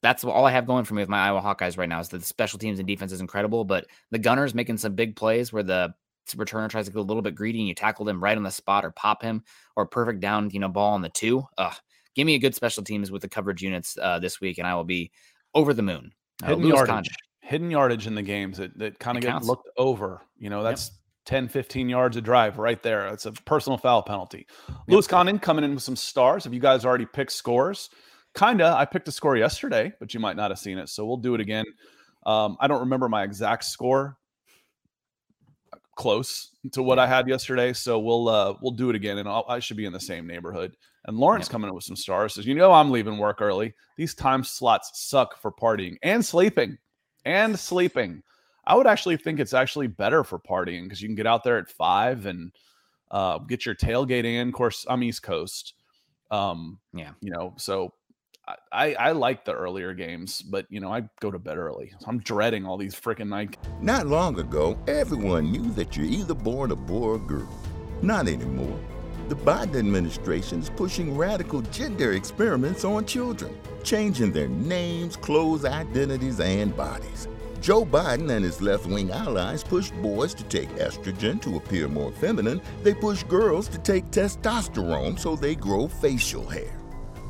Speaker 2: that's all I have going for me with my Iowa Hawkeyes right now is that the special teams and defense is incredible, but the Gunners making some big plays where the returner tries to get a little bit greedy and you tackle them right on the spot or pop him or perfect down, you know, ball on the two. Ugh. Give me a good special teams with the coverage units uh, this week, and I will be over the moon.
Speaker 3: Uh, hidden yardage, hidden yardage in the games that, that kind of get looked over. You know, that's yep. 10, 15 yards of drive right there. It's a personal foul penalty. Yep. Lewis Condon coming in with some stars. Have you guys already picked scores? Kinda. I picked a score yesterday, but you might not have seen it. So we'll do it again. Um, I don't remember my exact score, close to what I had yesterday. So we'll uh we'll do it again, and I'll, i should be in the same neighborhood. And Lawrence coming in with some stars says, "You know, I'm leaving work early. These time slots suck for partying and sleeping, and sleeping. I would actually think it's actually better for partying because you can get out there at five and uh, get your tailgate in. Of course, I'm East Coast. Um, yeah, you know, so I, I like the earlier games, but you know, I go to bed early. I'm dreading all these freaking night.
Speaker 5: Not long ago, everyone knew that you're either born a boy or girl. Not anymore. The Biden administration is pushing radical gender experiments on children, changing their names, clothes, identities, and bodies. Joe Biden and his left wing allies push boys to take estrogen to appear more feminine. They push girls to take testosterone so they grow facial hair.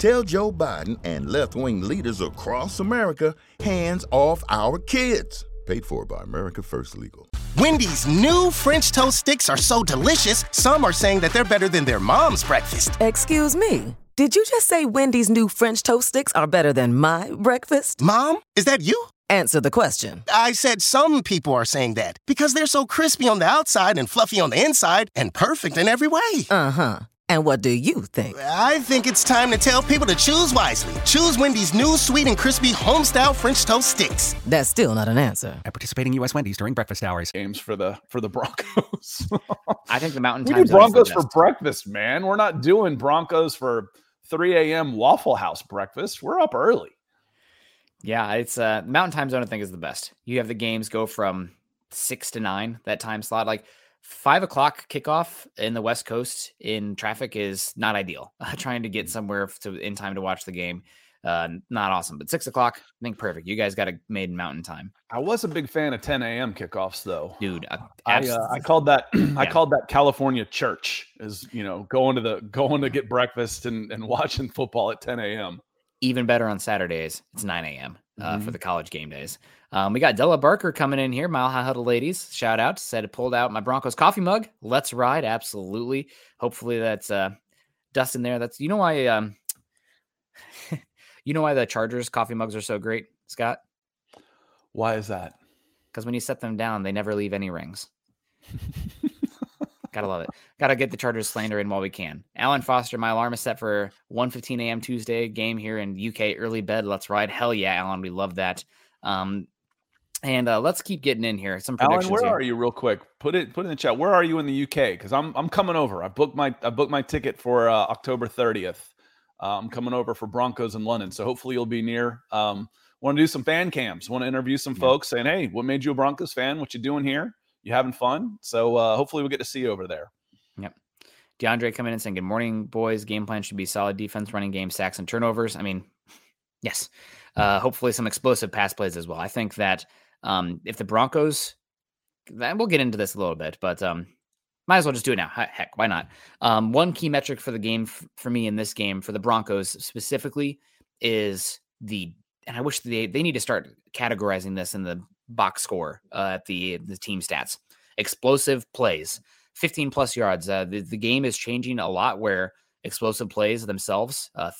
Speaker 5: Tell Joe Biden and left wing leaders across America hands off our kids. Paid for by America First Legal.
Speaker 7: Wendy's new French toast sticks are so delicious, some are saying that they're better than their mom's breakfast.
Speaker 8: Excuse me. Did you just say Wendy's new French toast sticks are better than my breakfast?
Speaker 7: Mom, is that you?
Speaker 8: Answer the question.
Speaker 7: I said some people are saying that because they're so crispy on the outside and fluffy on the inside and perfect in every way.
Speaker 8: Uh huh. And what do you think?
Speaker 7: I think it's time to tell people to choose wisely. Choose Wendy's new sweet and crispy homestyle French toast sticks.
Speaker 8: That's still not an answer.
Speaker 9: At participating U.S. Wendy's during breakfast hours.
Speaker 3: Games for the for the Broncos.
Speaker 2: I think the Mountain Time Zone is.
Speaker 3: we do Broncos for breakfast, man. We're not doing Broncos for 3 a.m. Waffle House breakfast. We're up early.
Speaker 2: Yeah, it's uh Mountain Time Zone. I think is the best. You have the games go from six to nine that time slot. Like five o'clock kickoff in the West Coast in traffic is not ideal. Uh, trying to get somewhere to in time to watch the game, uh, not awesome. But six o'clock, I think perfect. You guys got a made in Mountain Time.
Speaker 3: I was a big fan of 10 a.m. kickoffs, though,
Speaker 2: dude.
Speaker 3: I I, uh, I called that I called that California church is you know going to the going to get breakfast and and watching football at 10 a.m.
Speaker 2: Even better on Saturdays. It's 9 a.m. Uh, mm-hmm. for the college game days. Um, we got Della Barker coming in here, Mile High Huddle ladies. Shout out, said it pulled out my Broncos coffee mug. Let's ride, absolutely. Hopefully that's uh, dust in there. That's you know why um, you know why the Chargers coffee mugs are so great, Scott.
Speaker 3: Why is that?
Speaker 2: Because when you set them down, they never leave any rings. Gotta love it. Gotta get the Chargers slander in while we can. Alan Foster, my alarm is set for 1.15 a.m. Tuesday game here in UK. Early bed. Let's ride. Hell yeah, Alan. We love that. Um, and uh, let's keep getting in here. Some
Speaker 3: Alan, where here. are you, real quick? Put it put it in the chat. Where are you in the UK? Because I'm I'm coming over. I booked my I booked my ticket for uh, October 30th. Uh, I'm coming over for Broncos in London, so hopefully you'll be near. Um, want to do some fan cams? Want to interview some yeah. folks? Saying, hey, what made you a Broncos fan? What you doing here? You having fun? So uh, hopefully we'll get to see you over there.
Speaker 2: Yep. DeAndre coming in and saying, Good morning, boys. Game plan should be solid defense, running game, sacks, and turnovers. I mean, yes. Uh, hopefully some explosive pass plays as well. I think that um, if the Broncos, then we'll get into this a little bit, but um, might as well just do it now. Heck, why not? Um, one key metric for the game f- for me in this game for the Broncos specifically is the, and I wish they they need to start categorizing this in the box score uh, at the the team stats. Explosive plays. 15 plus yards. Uh, the, the game is changing a lot where explosive plays themselves, uh,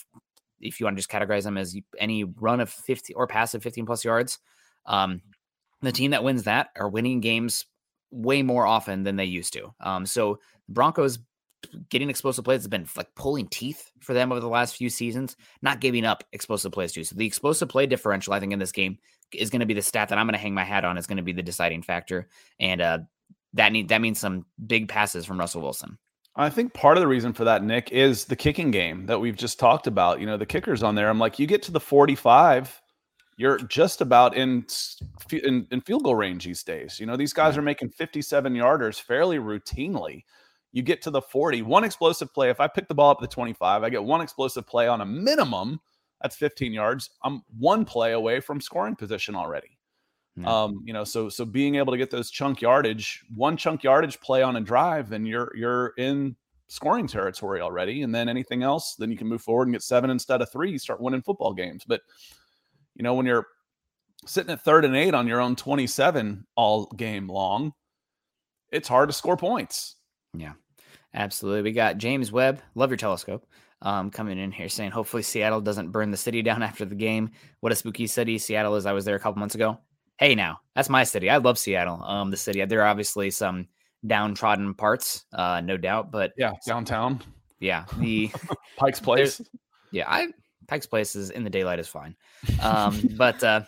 Speaker 2: if you want to just categorize them as any run of 50 or pass of 15 plus yards, um, the team that wins that are winning games way more often than they used to. Um, so Broncos getting explosive plays has been like pulling teeth for them over the last few seasons, not giving up explosive plays too. So the explosive play differential, I think, in this game is going to be the stat that I'm going to hang my hat on. Is going to be the deciding factor, and uh, that need that means some big passes from Russell Wilson.
Speaker 3: I think part of the reason for that, Nick, is the kicking game that we've just talked about. You know, the kickers on there. I'm like, you get to the 45, you're just about in in, in field goal range these days. You know, these guys are making 57 yarders fairly routinely. You get to the 40, one explosive play. If I pick the ball up at the 25, I get one explosive play on a minimum. That's 15 yards. I'm one play away from scoring position already. Um, you know, so so being able to get those chunk yardage, one chunk yardage play on a drive, then you're you're in scoring territory already. And then anything else, then you can move forward and get seven instead of three, you start winning football games. But you know, when you're sitting at third and eight on your own 27 all game long, it's hard to score points.
Speaker 2: Yeah, absolutely. We got James Webb, love your telescope. Um, coming in here saying hopefully Seattle doesn't burn the city down after the game. What a spooky city Seattle is. I was there a couple months ago hey, now that's my city. I love Seattle. Um, the city. There are obviously some downtrodden parts, uh, no doubt, but
Speaker 3: yeah, downtown.
Speaker 2: Yeah, the
Speaker 3: Pike's Place.
Speaker 2: Yeah, I Pike's Place is in the daylight is fine. Um, but uh,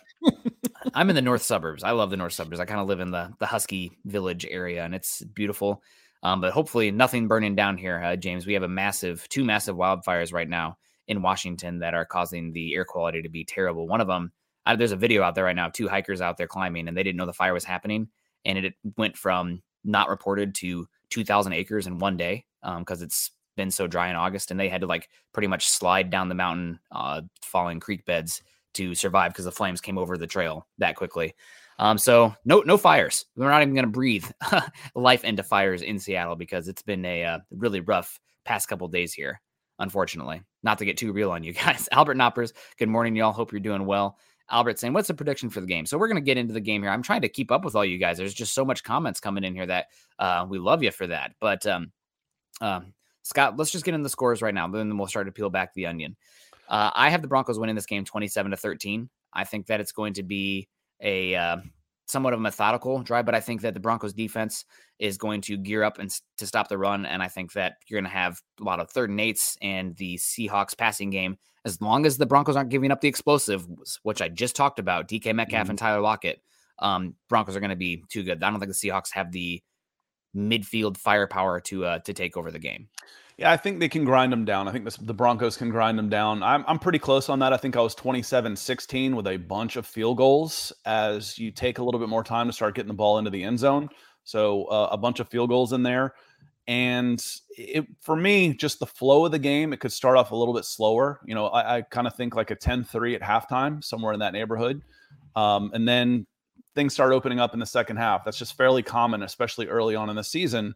Speaker 2: I'm in the north suburbs. I love the north suburbs. I kind of live in the the Husky Village area, and it's beautiful. Um, but hopefully, nothing burning down here, uh, James. We have a massive, two massive wildfires right now in Washington that are causing the air quality to be terrible. One of them I, there's a video out there right now, of two hikers out there climbing, and they didn't know the fire was happening, and it went from not reported to 2,000 acres in one day because um, it's been so dry in August, and they had to like pretty much slide down the mountain, uh, falling creek beds to survive because the flames came over the trail that quickly. Um, so no no fires. We're not even going to breathe life into fires in Seattle because it's been a uh, really rough past couple days here. Unfortunately, not to get too real on you guys. Albert Knoppers, good morning, y'all. Hope you're doing well. Albert saying, What's the prediction for the game? So we're going to get into the game here. I'm trying to keep up with all you guys. There's just so much comments coming in here that uh, we love you for that. But um, um, Scott, let's just get in the scores right now. Then we'll start to peel back the onion. Uh, I have the Broncos winning this game 27 to 13. I think that it's going to be a uh, somewhat of a methodical drive, but I think that the Broncos defense is going to gear up and to stop the run. And I think that you're going to have a lot of third and eights and the Seahawks passing game. As long as the Broncos aren't giving up the explosive, which I just talked about, DK Metcalf mm-hmm. and Tyler Lockett, um, Broncos are going to be too good. I don't think the Seahawks have the midfield firepower to uh, to take over the game.
Speaker 3: Yeah, I think they can grind them down. I think this, the Broncos can grind them down. I'm, I'm pretty close on that. I think I was 27 16 with a bunch of field goals as you take a little bit more time to start getting the ball into the end zone. So uh, a bunch of field goals in there. And it, for me, just the flow of the game, it could start off a little bit slower. You know, I, I kind of think like a 10 3 at halftime, somewhere in that neighborhood. Um, and then things start opening up in the second half. That's just fairly common, especially early on in the season.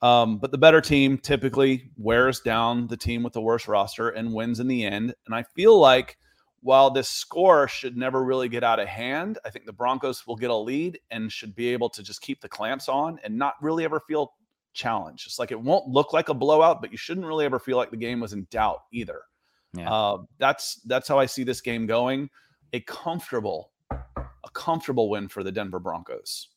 Speaker 3: Um, but the better team typically wears down the team with the worst roster and wins in the end. And I feel like while this score should never really get out of hand, I think the Broncos will get a lead and should be able to just keep the clamps on and not really ever feel challenged. It's like it won't look like a blowout, but you shouldn't really ever feel like the game was in doubt either. Yeah. Uh, that's that's how I see this game going. A comfortable, a comfortable win for the Denver Broncos.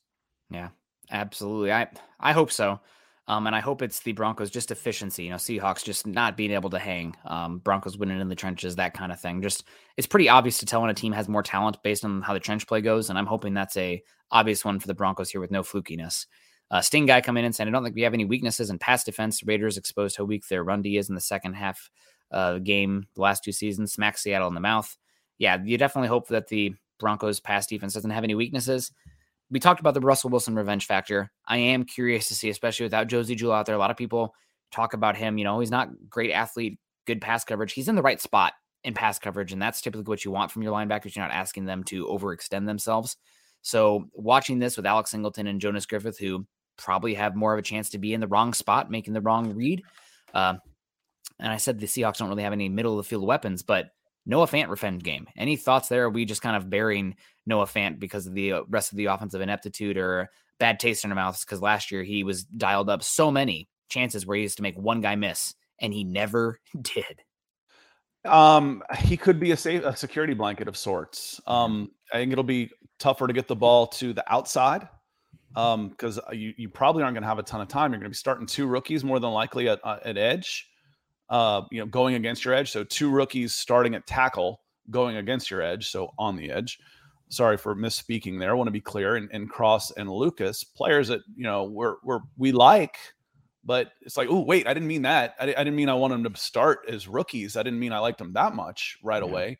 Speaker 2: Yeah, absolutely. I I hope so. Um, and I hope it's the Broncos just efficiency, you know, Seahawks just not being able to hang, um, Broncos winning in the trenches, that kind of thing. Just it's pretty obvious to tell when a team has more talent based on how the trench play goes, and I'm hoping that's a obvious one for the Broncos here with no flukiness. Uh, Sting guy come in and said, I don't think we have any weaknesses in pass defense. Raiders exposed how weak their run D is in the second half uh, game the last two seasons. Smack Seattle in the mouth. Yeah, you definitely hope that the Broncos pass defense doesn't have any weaknesses we talked about the Russell Wilson revenge factor. I am curious to see, especially without Josey Jewell out there. A lot of people talk about him. You know, he's not great athlete, good pass coverage. He's in the right spot in pass coverage, and that's typically what you want from your linebackers. You're not asking them to overextend themselves. So watching this with Alex Singleton and Jonas Griffith, who probably have more of a chance to be in the wrong spot, making the wrong read. Uh, and I said the Seahawks don't really have any middle of the field weapons, but Noah Fant revenge game. Any thoughts there? Are we just kind of burying Noah Fant because of the uh, rest of the offensive ineptitude or bad taste in our mouths? Because last year he was dialed up so many chances where he used to make one guy miss, and he never did.
Speaker 3: Um, he could be a safe a security blanket of sorts. Um, I think it'll be tougher to get the ball to the outside. Um, because uh, you, you probably aren't going to have a ton of time. You're going to be starting two rookies more than likely at, uh, at edge uh, you know, going against your edge. So two rookies starting at tackle, going against your edge. So on the edge. Sorry for misspeaking there. I want to be clear. And, and Cross and Lucas, players that you know we're, we're we like, but it's like, oh wait, I didn't mean that. I, I, didn't mean I want them to start as rookies. I didn't mean I liked them that much right yeah. away.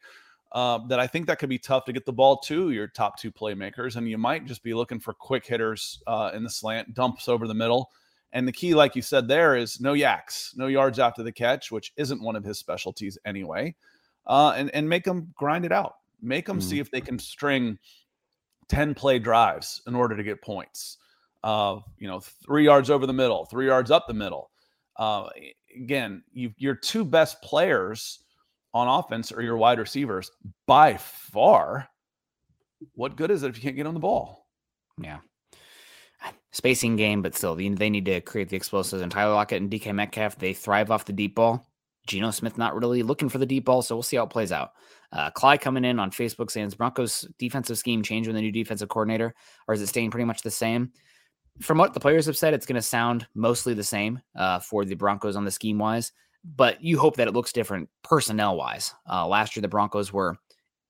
Speaker 3: Uh, that I think that could be tough to get the ball to your top two playmakers, and you might just be looking for quick hitters uh, in the slant, dumps over the middle, and the key, like you said, there is no YACs, no yards after the catch, which isn't one of his specialties anyway. Uh, and and make them grind it out. Make them mm. see if they can string ten play drives in order to get points. Uh, you know, three yards over the middle, three yards up the middle. Uh, again, you, your two best players on offense are your wide receivers by far. What good is it if you can't get on the ball?
Speaker 2: Yeah spacing game, but still, they need to create the explosives. And Tyler Lockett and DK Metcalf, they thrive off the deep ball. Geno Smith not really looking for the deep ball, so we'll see how it plays out. Uh, Clyde coming in on Facebook saying, Broncos defensive scheme change with the new defensive coordinator, or is it staying pretty much the same? From what the players have said, it's going to sound mostly the same uh, for the Broncos on the scheme wise, but you hope that it looks different personnel wise. Uh, last year, the Broncos were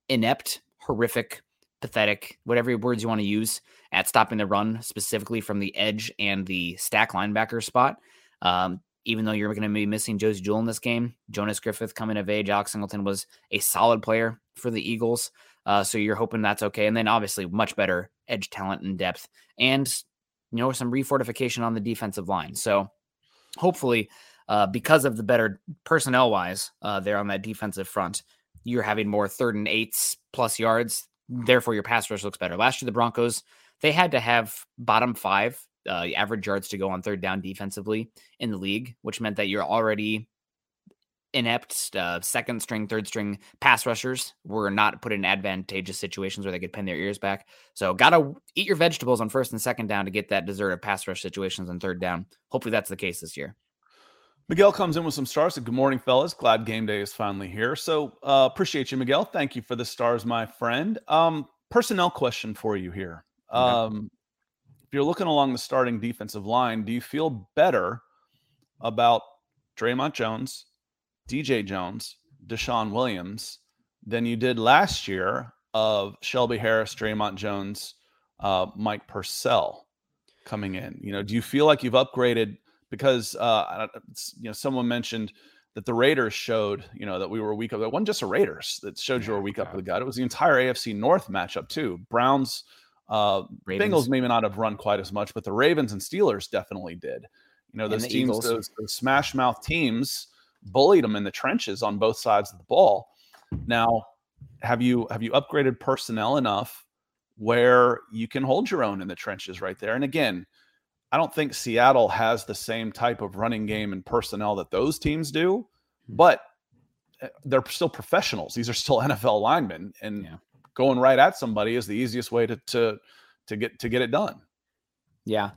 Speaker 2: inept, horrific, pathetic, whatever words you want to use at stopping the run, specifically from the edge and the stack linebacker spot. Um, even though you're going to be missing Josey Jewell in this game, Jonas Griffith coming of age, Alex Singleton was a solid player for the Eagles. Uh, so you're hoping that's okay. And then obviously much better edge talent and depth and, you know, some refortification on the defensive line. So hopefully, uh, because of the better personnel wise uh, there on that defensive front, you're having more third and eights plus yards Therefore, your pass rush looks better. Last year, the Broncos they had to have bottom five uh, average yards to go on third down defensively in the league, which meant that you're already inept uh, second string, third string pass rushers were not put in advantageous situations where they could pin their ears back. So, gotta eat your vegetables on first and second down to get that dessert of pass rush situations on third down. Hopefully, that's the case this year.
Speaker 3: Miguel comes in with some stars. good morning, fellas. Glad game day is finally here. So uh, appreciate you, Miguel. Thank you for the stars, my friend. Um, personnel question for you here. Um, if you're looking along the starting defensive line, do you feel better about Dre'Mont Jones, DJ Jones, DeShawn Williams than you did last year of Shelby Harris, Dre'Mont Jones, uh, Mike Purcell coming in? You know, do you feel like you've upgraded because uh, you know someone mentioned that the Raiders showed, you know, that we were a week up. It wasn't just the Raiders that showed you were a week up with the gut. It was the entire AFC North matchup too. Browns, uh, Bengals maybe not have run quite as much, but the Ravens and Steelers definitely did. You know, those teams, those, those smash mouth teams, bullied them in the trenches on both sides of the ball. Now, have you have you upgraded personnel enough where you can hold your own in the trenches right there? And again, I don't think Seattle has the same type of running game and personnel that those teams do, hmm. but eh, they're still professionals. These are still NFL linemen, and yeah. going right at somebody is the easiest way to to to get to get it done.
Speaker 2: Yeah.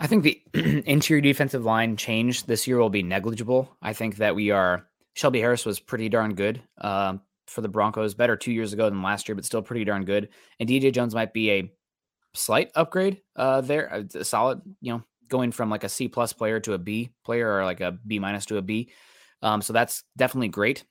Speaker 2: I think the interior defensive line change this year will be negligible. I think that we are Shelby Harris was pretty darn good uh, for the Broncos, better two years ago than last year, but still pretty darn good. And DJ Jones might be a slight upgrade uh, there. Uh, a solid, you know, going from like a C plus player to a B player or like a B minus to a B. Um, so that's definitely great.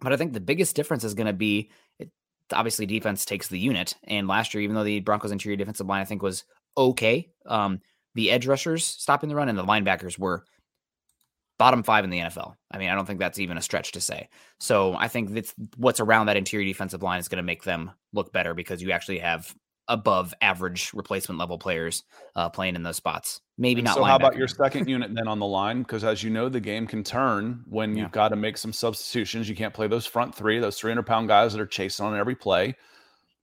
Speaker 2: But I think the biggest difference is going to be it, obviously defense takes the unit. And last year, even though the Broncos interior defensive line I think was okay, um, the edge rushers stopping the run and the linebackers were bottom five in the NFL. I mean, I don't think that's even a stretch to say. So I think that's what's around that interior defensive line is going to make them look better because you actually have above average replacement level players uh, playing in those spots. Maybe
Speaker 3: and
Speaker 2: not.
Speaker 3: So, how about your second unit then on the line? Because as you know, the game can turn when yeah. you've got to make some substitutions. You can't play those front three, those 300 pound guys that are chasing on every play.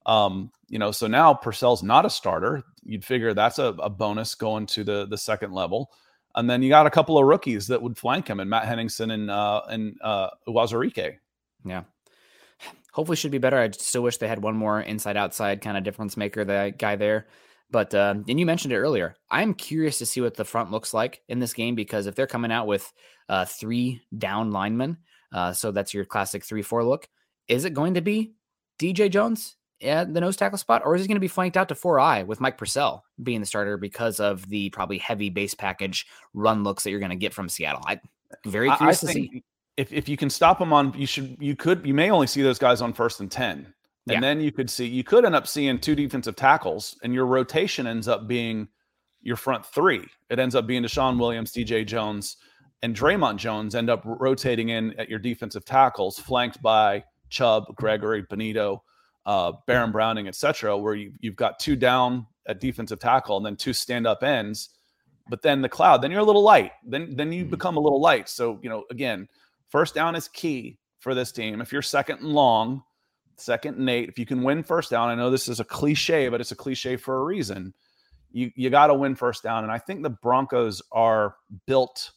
Speaker 3: Um, you know, so now Purcell's not a starter. You'd figure that's a, a bonus going to the the second level. And then you got a couple of rookies that would flank him, and Matt Henningsen and uh, and uh, Uwazurike.
Speaker 2: Yeah, hopefully should be better. I still wish they had one more inside outside kind of difference maker, that guy there. But uh, and you mentioned it earlier. I'm curious to see what the front looks like in this game because if they're coming out with uh, three down linemen, uh, so that's your classic three-four look. Is it going to be DJ Jones at the nose tackle spot, or is he going to be flanked out to four eye with Mike Purcell being the starter because of the probably heavy base package run looks that you're going to get from Seattle? I very curious I, I to see
Speaker 3: if, if you can stop them on, you should, you could, you may only see those guys on first and 10. And yeah. then you could see, you could end up seeing two defensive tackles and your rotation ends up being your front three. It ends up being DeShawn Williams, DJ Jones, and Dre'Mont Jones end up rotating in at your defensive tackles, flanked by Chubb, Gregory, Bonitto, uh, Baron Browning, etc., where you, you've got two down at defensive tackle and then two stand up ends. But then the cloud, then you're a little light. Then then you mm-hmm. become a little light. So you know, again, First down is key for this team. If you're second and long, second and eight, if you can win first down, I know this is a cliche, but it's a cliche for a reason. You you got to win first down, and I think the Broncos are built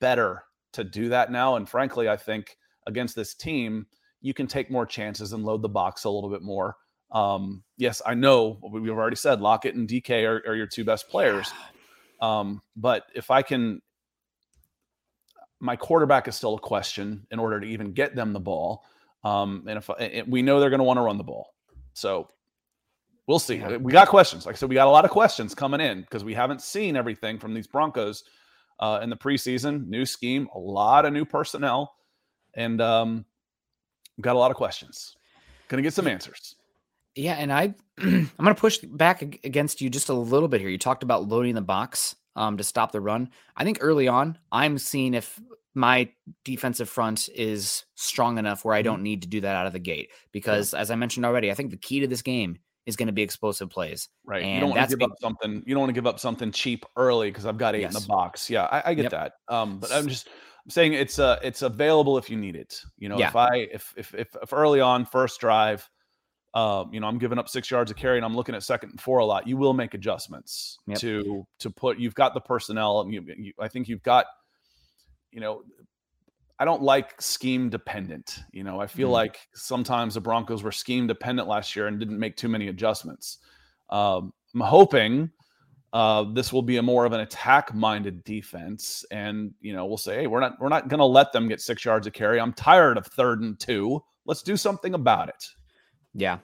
Speaker 3: better to do that now. And frankly, I think against this team, you can take more chances and load the box a little bit more. Um, yes, I know we've already said Lockett and DK are, are your two best players. Um, but if I can my quarterback is still a question in order to even get them the ball. Um, and if and we know they're going to want to run the ball, so we'll see. Yeah. We got questions. Like I said, we got a lot of questions coming in because we haven't seen everything from these Broncos uh, in the preseason. New scheme, a lot of new personnel, and um, got a lot of questions. Going to get some answers.
Speaker 2: Yeah, and I I'm going to push back against you just a little bit here. You talked about loading the box um, to stop the run. I think early on, I'm seeing if my defensive front is strong enough where I mm-hmm. don't need to do that out of the gate. Because yeah. as I mentioned already, I think the key to this game is going to be explosive plays.
Speaker 3: Right. And you don't want to give up something. You don't want to give up something cheap early because I've got eight yes. in the box. Yeah, I, I get yep. that. Um, but I'm just I'm saying it's uh it's available if you need it. You know, yeah. if I if, if if if early on first drive uh, you know, I'm giving up six yards of carry and I'm looking at second and four a lot. You will make adjustments yep. to to put. You've got the personnel, and you, you, I think you've got. You know, I don't like scheme dependent. You know, I feel mm. like sometimes the Broncos were scheme dependent last year and didn't make too many adjustments. Um, I'm hoping uh, this will be a more of an attack minded defense, and you know, we'll say, hey, we're not we're not going to let them get six yards of carry. I'm tired of third and two. Let's do something about it.
Speaker 2: Yeah.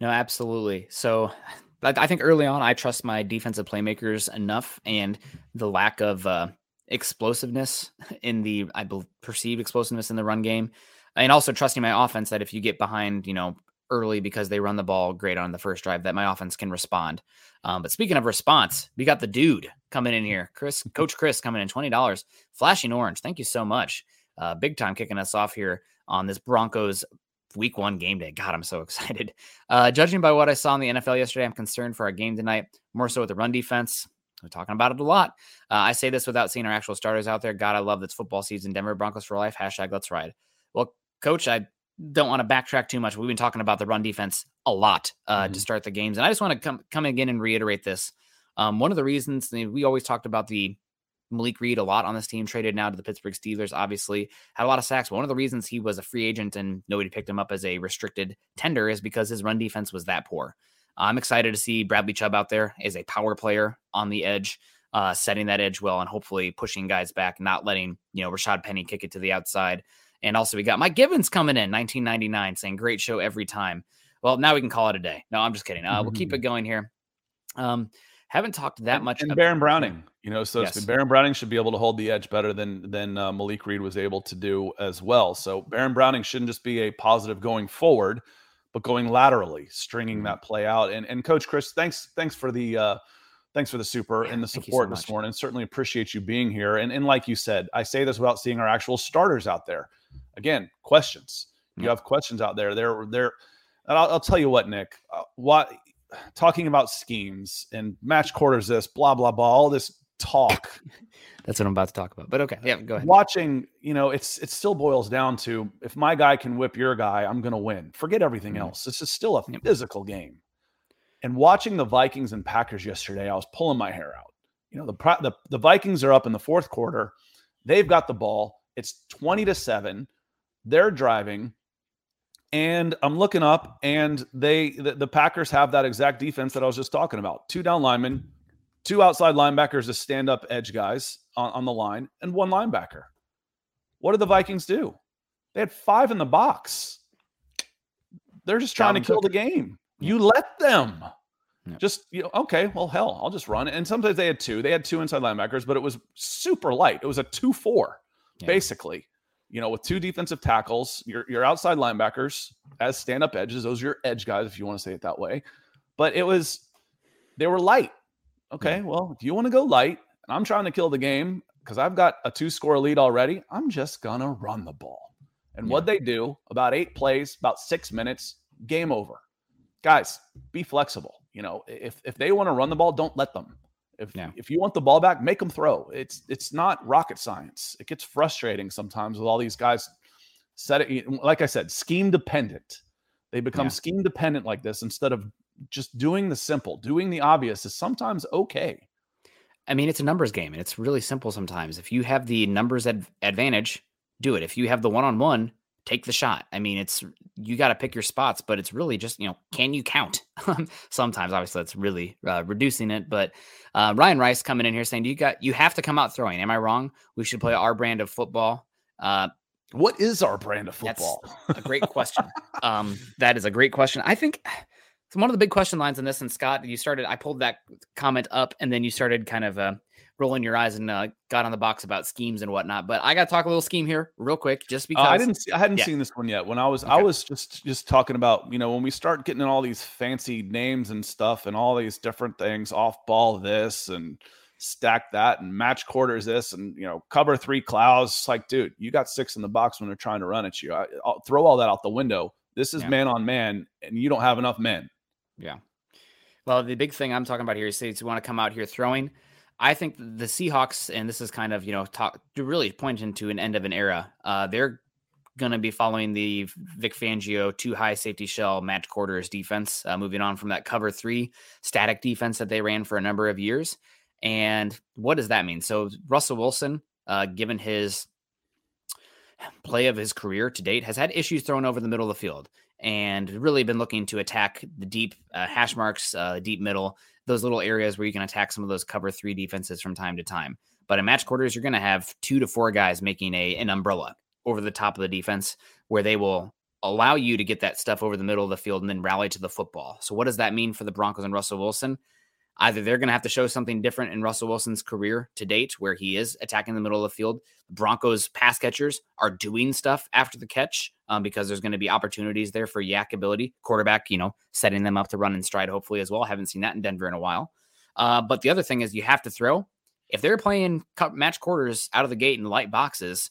Speaker 2: No, absolutely. So I think early on, I trust my defensive playmakers enough, and the lack of uh, explosiveness in the I perceive explosiveness in the run game, and also trusting my offense that if you get behind, you know, early because they run the ball great on the first drive, that my offense can respond. Um, but speaking of response, we got the dude coming in here. Chris, Coach Chris coming in twenty dollars. Flashing orange. Thank you so much. Uh, big time kicking us off here on this Broncos week one game day. God, I'm so excited. Uh, judging by what I saw in the NFL yesterday, I'm concerned for our game tonight, more so with the run defense. We're talking about it a lot. Uh, I say this without seeing our actual starters out there. God, I love this football season. Denver Broncos for life. Hashtag let's ride. Well, coach, I don't want to backtrack too much. We've been talking about the run defense a lot uh, mm-hmm. to start the games. And I just want to come, come again and reiterate this. Um, one of the reasons we always talked about the Malik Reed a lot on this team, traded now to the Pittsburgh Steelers, obviously had a lot of sacks. One of the reasons he was a free agent and nobody picked him up as a restricted tender is because his run defense was that poor. I'm excited to see Bradley Chubb out there as a power player on the edge, uh, setting that edge well and hopefully pushing guys back, not letting, you know, Rashad Penny kick it to the outside. And also, we got Mike Gibbons coming in, 1999, saying, Great show every time. Well, now we can call it a day. No, I'm just kidding. Uh, we'll keep it going here. Um, haven't talked that much.
Speaker 3: And, and Baron Browning, you know, so yes. Baron Browning should be able to hold the edge better than than uh, Malik Reed was able to do as well. So Baron Browning shouldn't just be a positive going forward, but going laterally, stringing mm-hmm. that play out. And and Coach Chris, thanks thanks for the uh, thanks for the super yeah, and the support so this morning. Certainly appreciate you being here. And and like you said, I say this without seeing our actual starters out there. Again, questions. You have questions out there. There, there. I'll, I'll, tell you what, Nick. Uh, what talking about schemes and match quarters, this blah blah blah, all this talk.
Speaker 2: That's what I'm about to talk about. But okay, yeah, go ahead.
Speaker 3: Watching, you know, it's it still boils down to if my guy can whip your guy, I'm going to win. Forget everything mm-hmm. else. This is still a physical game. And watching the Vikings and Packers yesterday, I was pulling my hair out. You know, the the, the Vikings are up in the fourth quarter. They've got the ball. It's 20 to 7. They're driving. And I'm looking up, and they the, the, Packers have that exact defense that I was just talking about. Two down linemen, two outside linebackers to stand up edge guys on, on the line, and one linebacker. What did the Vikings do? They had five in the box. They're just trying down to kill the game. You let them. Just you know, okay, well, hell, I'll just run. And sometimes they had two. They had two inside linebackers, but it was super light. It was a two-four, yeah. basically you know, with two defensive tackles, your your outside linebackers as stand up edges. Those are your edge guys, if you want to say it that way. But it was they were light. Okay, well, if you want to go light, and I'm trying to kill the game because I've got a two score lead already, I'm just gonna run the ball. And yeah. what they do about eight plays, about six minutes, game over. Guys, be flexible. You know, if if they want to run the ball, don't let them. If yeah. if you want the ball back, make them throw. It's it's not rocket science. It gets frustrating sometimes with all these guys set it like I said, scheme dependent. They become yeah. scheme dependent like this instead of just doing the simple, doing the obvious is sometimes okay.
Speaker 2: I mean, it's a numbers game and it's really simple sometimes. If you have the numbers ad- advantage, do it. If you have the one on one, take the shot. I mean, it's you got to pick your spots, but it's really just you know, can you count? Sometimes, obviously, that's really uh, reducing it. But uh, Ryan Rice coming in here saying, "Do you got you have to come out throwing?" Am I wrong? We should play our brand of football. Uh,
Speaker 3: what is our brand of football?
Speaker 2: a great question. um, that is a great question. I think it's one of the big question lines in this. And Scott, you started. I pulled that comment up, and then you started kind of uh, rolling your eyes and uh, got on the box about schemes and whatnot. But I got to talk a little scheme here real quick, just because
Speaker 3: uh, I didn't, see, I hadn't yeah. seen this one yet. When I was, okay. I was just just talking about, you know, when we start getting in all these fancy names and stuff, and all these different things, off ball this and stack that, and match quarters this, and you know, cover three clouds. like, dude, you got six in the box when they're trying to run at you. I, will throw all that out the window. This is yeah. man on man, and you don't have enough men.
Speaker 2: Yeah. Well, the big thing I'm talking about here is say you want to come out here throwing. I think the Seahawks, and this is kind of you know talk to really point into an end of an era. Uh, they're going to be following the Vic Fangio two high safety shell match quarters defense, uh, moving on from that cover three static defense that they ran for a number of years. And what does that mean? So Russell Wilson, uh, given his play of his career to date, has had issues thrown over the middle of the field and really been looking to attack the deep uh, hash marks, uh, deep middle, those little areas where you can attack some of those cover three defenses from time to time. But in match quarters, you're going to have two to four guys making a an umbrella over the top of the defense where they will allow you to get that stuff over the middle of the field and then rally to the football. So what does that mean for the Broncos and Russell Wilson? Either they're going to have to show something different in Russell Wilson's career to date, where he is attacking the middle of the field. The Broncos pass catchers are doing stuff after the catch um, because there's going to be opportunities there for YAC ability. Quarterback, you know, setting them up to run in stride, hopefully as well. Haven't seen that in Denver in a while. Uh, but the other thing is you have to throw. if they're playing match quarters out of the gate in light boxes,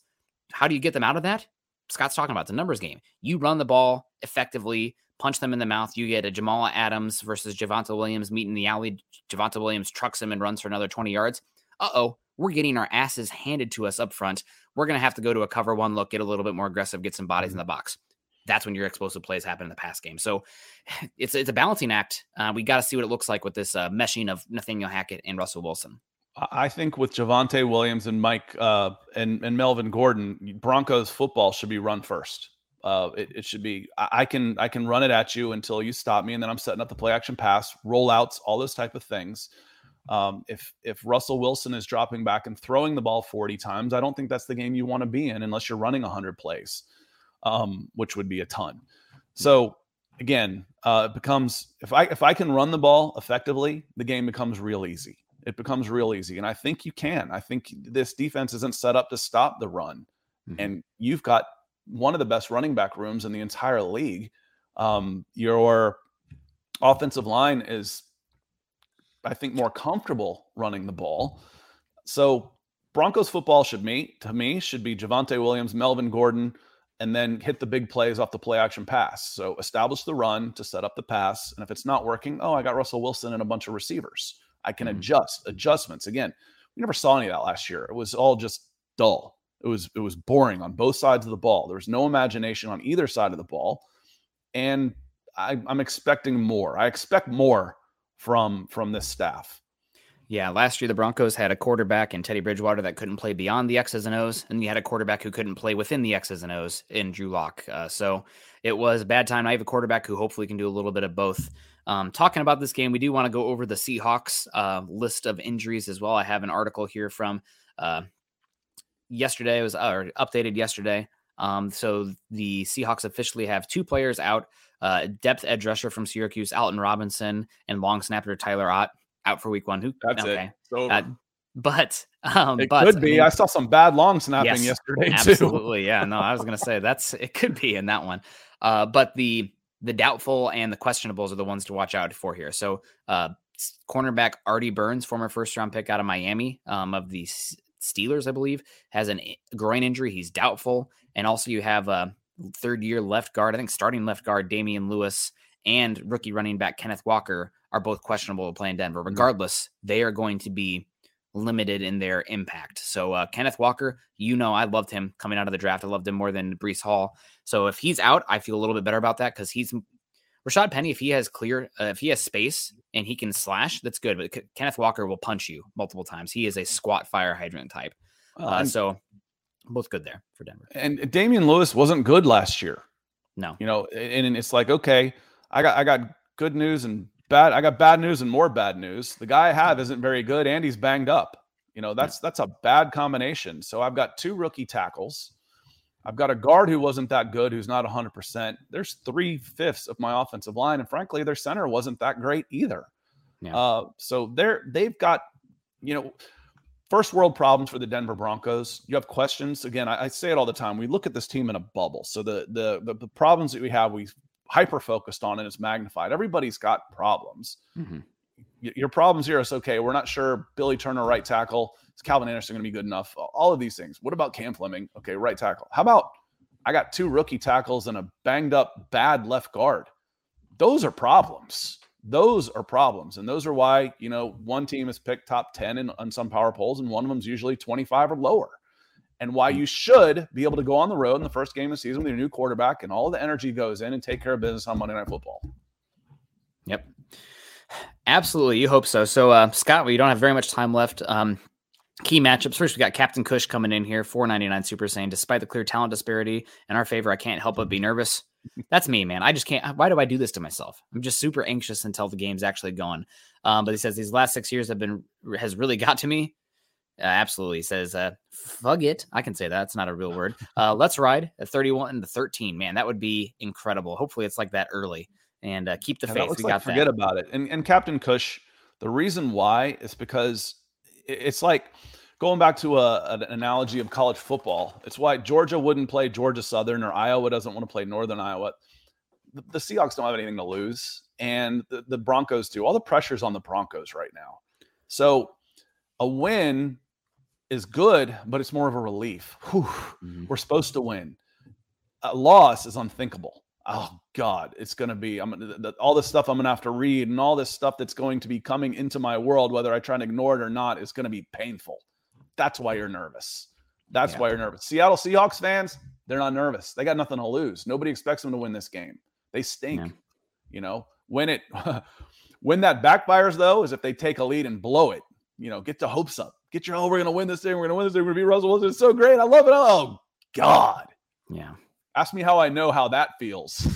Speaker 2: how do you get them out of that? Scott's talking about the numbers game. You run the ball effectively, punch them in the mouth. You get a Jamal Adams versus Javonte Williams meeting the alley. Javonte Williams trucks him and runs for another 20 yards. Uh oh, we're getting our asses handed to us up front. We're going to have to go to a cover one look, get a little bit more aggressive, get some bodies mm-hmm. in the box. That's when your explosive plays happen in the pass game. So it's it's a balancing act. Uh, we got to see what it looks like with this uh, meshing of Nathaniel Hackett and Russell Wilson.
Speaker 3: I think with Javonte Williams and Mike uh, and and Melvin Gordon, Broncos football should be run first. Uh, it, it, should be I can I can run it at you until you stop me, and then I'm setting up the play action pass, rollouts, all those type of things. Um, if if Russell Wilson is dropping back and throwing the ball 40 times, I don't think that's the game you want to be in unless you're running 100 plays, um, which would be a ton. So again, uh, it becomes if I if I can run the ball effectively, the game becomes real easy. It becomes real easy, and I think you can. I think this defense isn't set up to stop the run, mm-hmm. and you've got one of the best running back rooms in the entire league. Um, your offensive line is, I think, more comfortable running the ball. So Broncos football should meet to me should be Javonte Williams, Melvin Gordon, and then hit the big plays off the play action pass. So establish the run to set up the pass. And if it's not working, oh, I got Russell Wilson and a bunch of receivers. I can mm-hmm. adjust adjustments. Again, we never saw any of that last year. It was all just dull. It was it was boring on both sides of the ball. There was no imagination on either side of the ball, and I, I'm expecting more. I expect more from from this staff.
Speaker 2: Yeah, last year the Broncos had a quarterback in Teddy Bridgewater that couldn't play beyond the X's and O's, and you had a quarterback who couldn't play within the X's and O's in Drew Lock. Uh, so it was a bad time. I have a quarterback who hopefully can do a little bit of both. Um, talking about this game, we do want to go over the Seahawks uh, list of injuries as well. I have an article here from uh, yesterday. Was or updated yesterday. Um, so the Seahawks officially have two players out: uh, depth edge rusher from Syracuse, Alton Robinson, and long snapper Tyler Ott out for Week One. Who?
Speaker 3: That's okay. it. Uh,
Speaker 2: but um,
Speaker 3: it
Speaker 2: but,
Speaker 3: could be. I, mean, I, saw some bad long snapping yes, yesterday
Speaker 2: too. Absolutely, yeah. No, I was gonna say that's it. Could be in that one. Uh, but the the doubtful and the questionables are the ones to watch out for here. So, uh, cornerback Artie Burns, former first round pick out of Miami, um, of the Steelers, I believe, has a groin injury. He's doubtful. And also, you have a third year left guard, I think starting left guard Damien Lewis and rookie running back Kenneth Walker are both questionable to play in Denver. Mm-hmm. Regardless, they are going to be limited in their impact. So uh, Kenneth Walker, you know, I loved him coming out of the draft. I loved him more than Breece Hall. So if he's out, I feel a little bit better about that because he's Rashad Penny, if he has clear, uh, if he has space and he can slash, that's good. But Kenneth Walker will punch you multiple times. He is a squat fire hydrant type. Uh, so both good there for Denver.
Speaker 3: And Damien Lewis wasn't good last year.
Speaker 2: No,
Speaker 3: you know, and it's like okay, I got I got good news and bad. I got bad news and more bad news. The guy I have isn't very good, and he's banged up. You know, that's that's a bad combination. So I've got two rookie tackles I've got a guard who wasn't that good, who's not 100%. There's three fifths of my offensive line. And frankly, their center wasn't that great either. Yeah. Uh, so they're, they've got, you know, first world problems for the Denver Broncos. You have questions. Again, I, I, say it all the time. We look at this team in a bubble. So the, the, the, the problems that we have, we hyper focused on and it's magnified. Everybody's got problems. Mm-hmm. Your problems here is okay. We're not sure Billy Turner, right tackle is Calvin Anderson going to be good enough? All of these things. What about Cam Fleming? Okay, right tackle. How about I got two rookie tackles and a banged up bad left guard? Those are problems. Those are problems. And those are why, you know, one team is picked top 10 in, on some power polls, and one of them is usually 25 or lower. And why mm. you should be able to go on the road in the first game of the season with your new quarterback and all the energy goes in and take care of business on Monday Night Football.
Speaker 2: Yep. Absolutely. You hope so. So, uh, Scott, we don't have very much time left. Um, Key matchups. First, we got Captain Kush coming in here, 499 Super Saiyan. Despite the clear talent disparity in our favor, I can't help but be nervous. That's me, man. I just can't. Why do I do this to myself? I'm just super anxious until the game's actually going. Um, but he says these last six years have been has really got to me. Uh, absolutely. He says, uh, it. I can say that. It's not a real word. Uh, let's ride at 31 to 13. Man, that would be incredible. Hopefully, it's like that early and uh, keep the faith. we
Speaker 3: like
Speaker 2: got
Speaker 3: forget
Speaker 2: that.
Speaker 3: about it. And, and Captain Kush, the reason why is because it's like going back to a, an analogy of college football. It's why Georgia wouldn't play Georgia Southern or Iowa doesn't want to play Northern Iowa. The, the Seahawks don't have anything to lose, and the, the Broncos do. All the pressure's on the Broncos right now. So A win is good, but it's more of a relief. Mm-hmm. We're supposed to win. A loss is unthinkable. Oh God, it's going to be. I'm the, all this stuff I'm going to have to read, and all this stuff that's going to be coming into my world, whether I try and ignore it or not, is going to be painful. That's why you're nervous. That's yeah. why you're nervous. Seattle Seahawks fans, they're not nervous. They got nothing to lose. Nobody expects them to win this game. They stink. Yeah. You know, when it when that backfires though is if they take a lead and blow it. You know, get the hopes up. Get your oh, we're gonna win this thing. We're gonna win this thing. We're gonna beat Russell Wilson. It's so great. I love it. Oh God.
Speaker 2: Yeah.
Speaker 3: Ask me how I know how that feels.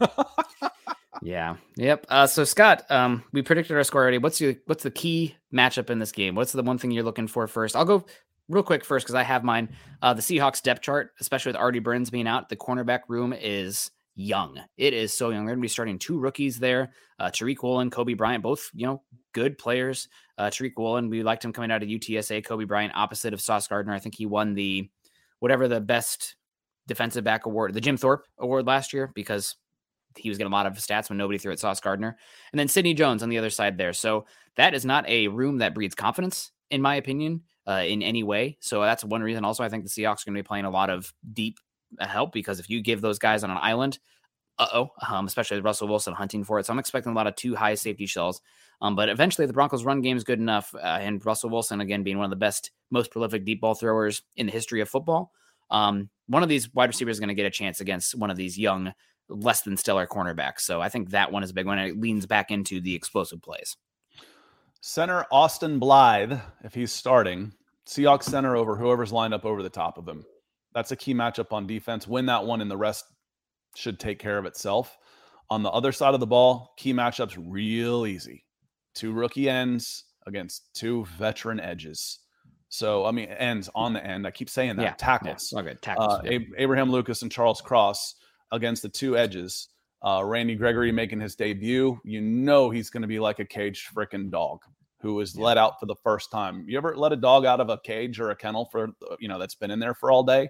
Speaker 2: yeah. Yep. Uh, so Scott, um, we predicted our score already. What's your what's the key matchup in this game? What's the one thing you're looking for first? I'll go real quick first because I have mine. Uh, the Seahawks depth chart, especially with Artie Burns being out, the cornerback room is young. It is so young. They're going to be starting two rookies there. Uh, Tariq Woolen, Coby Bryant, both, you know, good players. Uh, Tariq Woolen, we liked him coming out of UTSA. Coby Bryant, opposite of Sauce Gardner. I think he won the whatever the best defensive back award, the Jim Thorpe award last year because he was getting a lot of stats when nobody threw at Sauce Gardner. And then Sidney Jones on the other side there. So that is not a room that breeds confidence, in my opinion, uh, in any way. So that's one reason. Also, I think the Seahawks are going to be playing a lot of deep uh, help because if you give those guys on an island, uh oh, um, especially Russell Wilson hunting for it. So I'm expecting a lot of two high safety shells. Um, but eventually, the Broncos' run game is good enough, uh, and Russell Wilson again being one of the best, most prolific deep ball throwers in the history of football. Um, one of these wide receivers is going to get a chance against one of these young, less than stellar cornerbacks. So I think that one is a big one. It leans back into the explosive plays.
Speaker 3: Center Austin Blythe, if he's starting, Seahawks center over whoever's lined up over the top of him. That's a key matchup on defense. Win that one, and the rest should take care of itself. On the other side of the ball, key matchups real easy. Two rookie ends against two veteran edges. So I mean, ends on the end. I keep saying that. Yeah, tackles.
Speaker 2: Yeah. Okay, tackles.
Speaker 3: Uh, yeah. Abraham Lucas and Charles Cross against the two edges. Uh, Randy Gregory making his debut. You know he's going to be like a caged freaking dog who is let out for the first time. You ever let a dog out of a cage or a kennel for you know that's been in there for all day?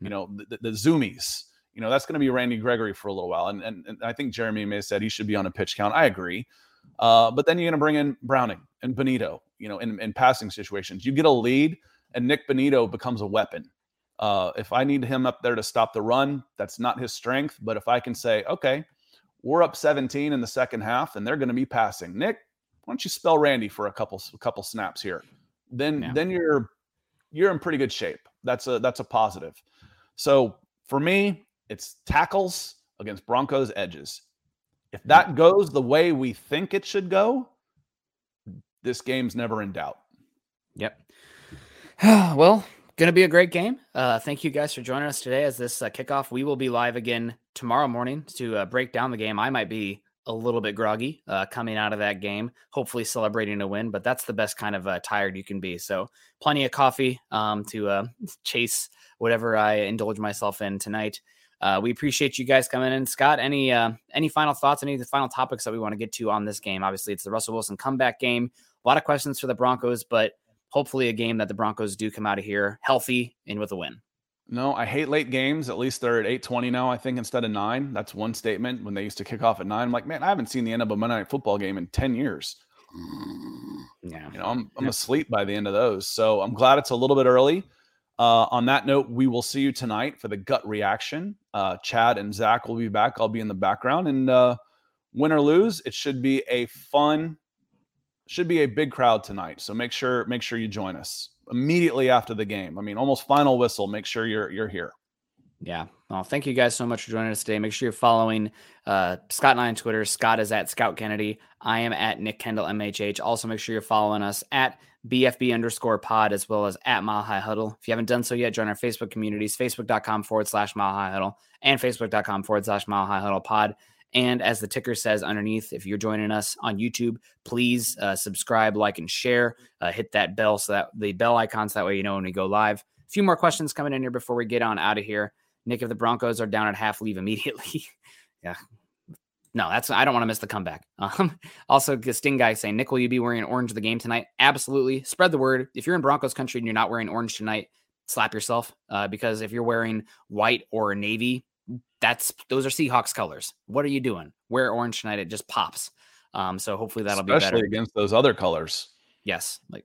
Speaker 3: You know the, the zoomies you know, that's going to be Randy Gregory for a little while. And, and, and I think Jeremy may have said he should be on a pitch count. I agree. Uh, but then you're going to bring in Browning and Bonitto, you know, in, in passing situations. You get a lead, and Nick Bonitto becomes a weapon. Uh, if I need him up there to stop the run, that's not his strength. But if I can say, okay, we're up 17 in the second half, and they're going to be passing. Nick, why don't you spell Randy for a couple a couple snaps here? Then yeah. then you're you're in pretty good shape. That's a that's a positive. So for me, it's tackles against Broncos edges. If that goes the way we think it should go, this game's never in doubt.
Speaker 2: Yep. well, going to be a great game. Uh, thank you guys for joining us today as this uh, kickoff. We will be live again tomorrow morning to uh, break down the game. I might be a little bit groggy uh, coming out of that game, hopefully celebrating a win, but that's the best kind of uh, tired you can be. So, plenty of coffee um, to uh, chase whatever I indulge myself in tonight. Uh, we appreciate you guys coming in. Scott, any uh, any final thoughts? Any of the final topics that we want to get to on this game? Obviously, it's the Russell Wilson comeback game. A lot of questions for the Broncos, but hopefully, a game that the Broncos do come out of here healthy and with a win.
Speaker 3: No, I hate late games. At least they're at eight twenty now, I think, instead of nine. That's one statement. When they used to kick off at nine, I'm like, man, I haven't seen the end of a Monday Night Football game in ten years. Yeah, you know, I'm I'm yeah. asleep by the end of those. So I'm glad it's a little bit early. Uh, on that note, we will see you tonight for the gut reaction. Uh, Chad and Zach will be back. I'll be in the background, and uh, win or lose, it should be a fun, should be a big crowd tonight. So make sure make sure you join us immediately after the game. I mean, almost final whistle. Make sure you're you're here.
Speaker 2: Yeah. Well, thank you guys so much for joining us today. Make sure you're following uh, Scott and I on Twitter. Scott is at Scout Kennedy. I am at Nick Kendell MHH. Also, make sure you're following us at BFB underscore pod as well as at Mile High Huddle. If you haven't done so yet, join our Facebook communities, facebook.com forward slash Mile High Huddle and facebook.com forward slash Mile High Huddle pod. And as the ticker says underneath, if you're joining us on YouTube, please uh, subscribe, like, and share. Uh, hit that bell so that the bell icons that way you know when we go live. A few more questions coming in here before we get on out of here. Nick, if the Broncos are down at half, leave immediately. yeah, no, that's I don't want to miss the comeback. Um, also, Sting guy saying, Nick, will you be wearing orange the game tonight? Absolutely. Spread the word. If you're in Broncos country and you're not wearing orange tonight, slap yourself. Uh, because if you're wearing white or navy, that's those are Seahawks colors. What are you doing? Wear orange tonight. It just pops. Um, so hopefully that'll
Speaker 3: Especially
Speaker 2: be better
Speaker 3: against those other colors.
Speaker 2: Yes, like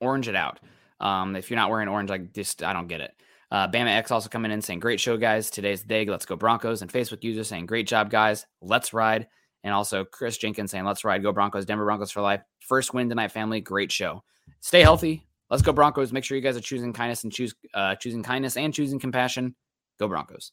Speaker 2: orange it out. Um, if you're not wearing orange, like just I don't get it. Uh, Bama X also coming in saying, Great show, guys. Today's the day. Let's go Broncos. And Facebook user saying, Great job, guys. Let's ride. And also Chris Jenkins saying, Let's ride. Go Broncos. Denver Broncos for life. First win tonight, family. Great show. Stay healthy. Let's go Broncos. Make sure you guys are choosing kindness and choose uh, choosing kindness and choosing compassion. Go Broncos.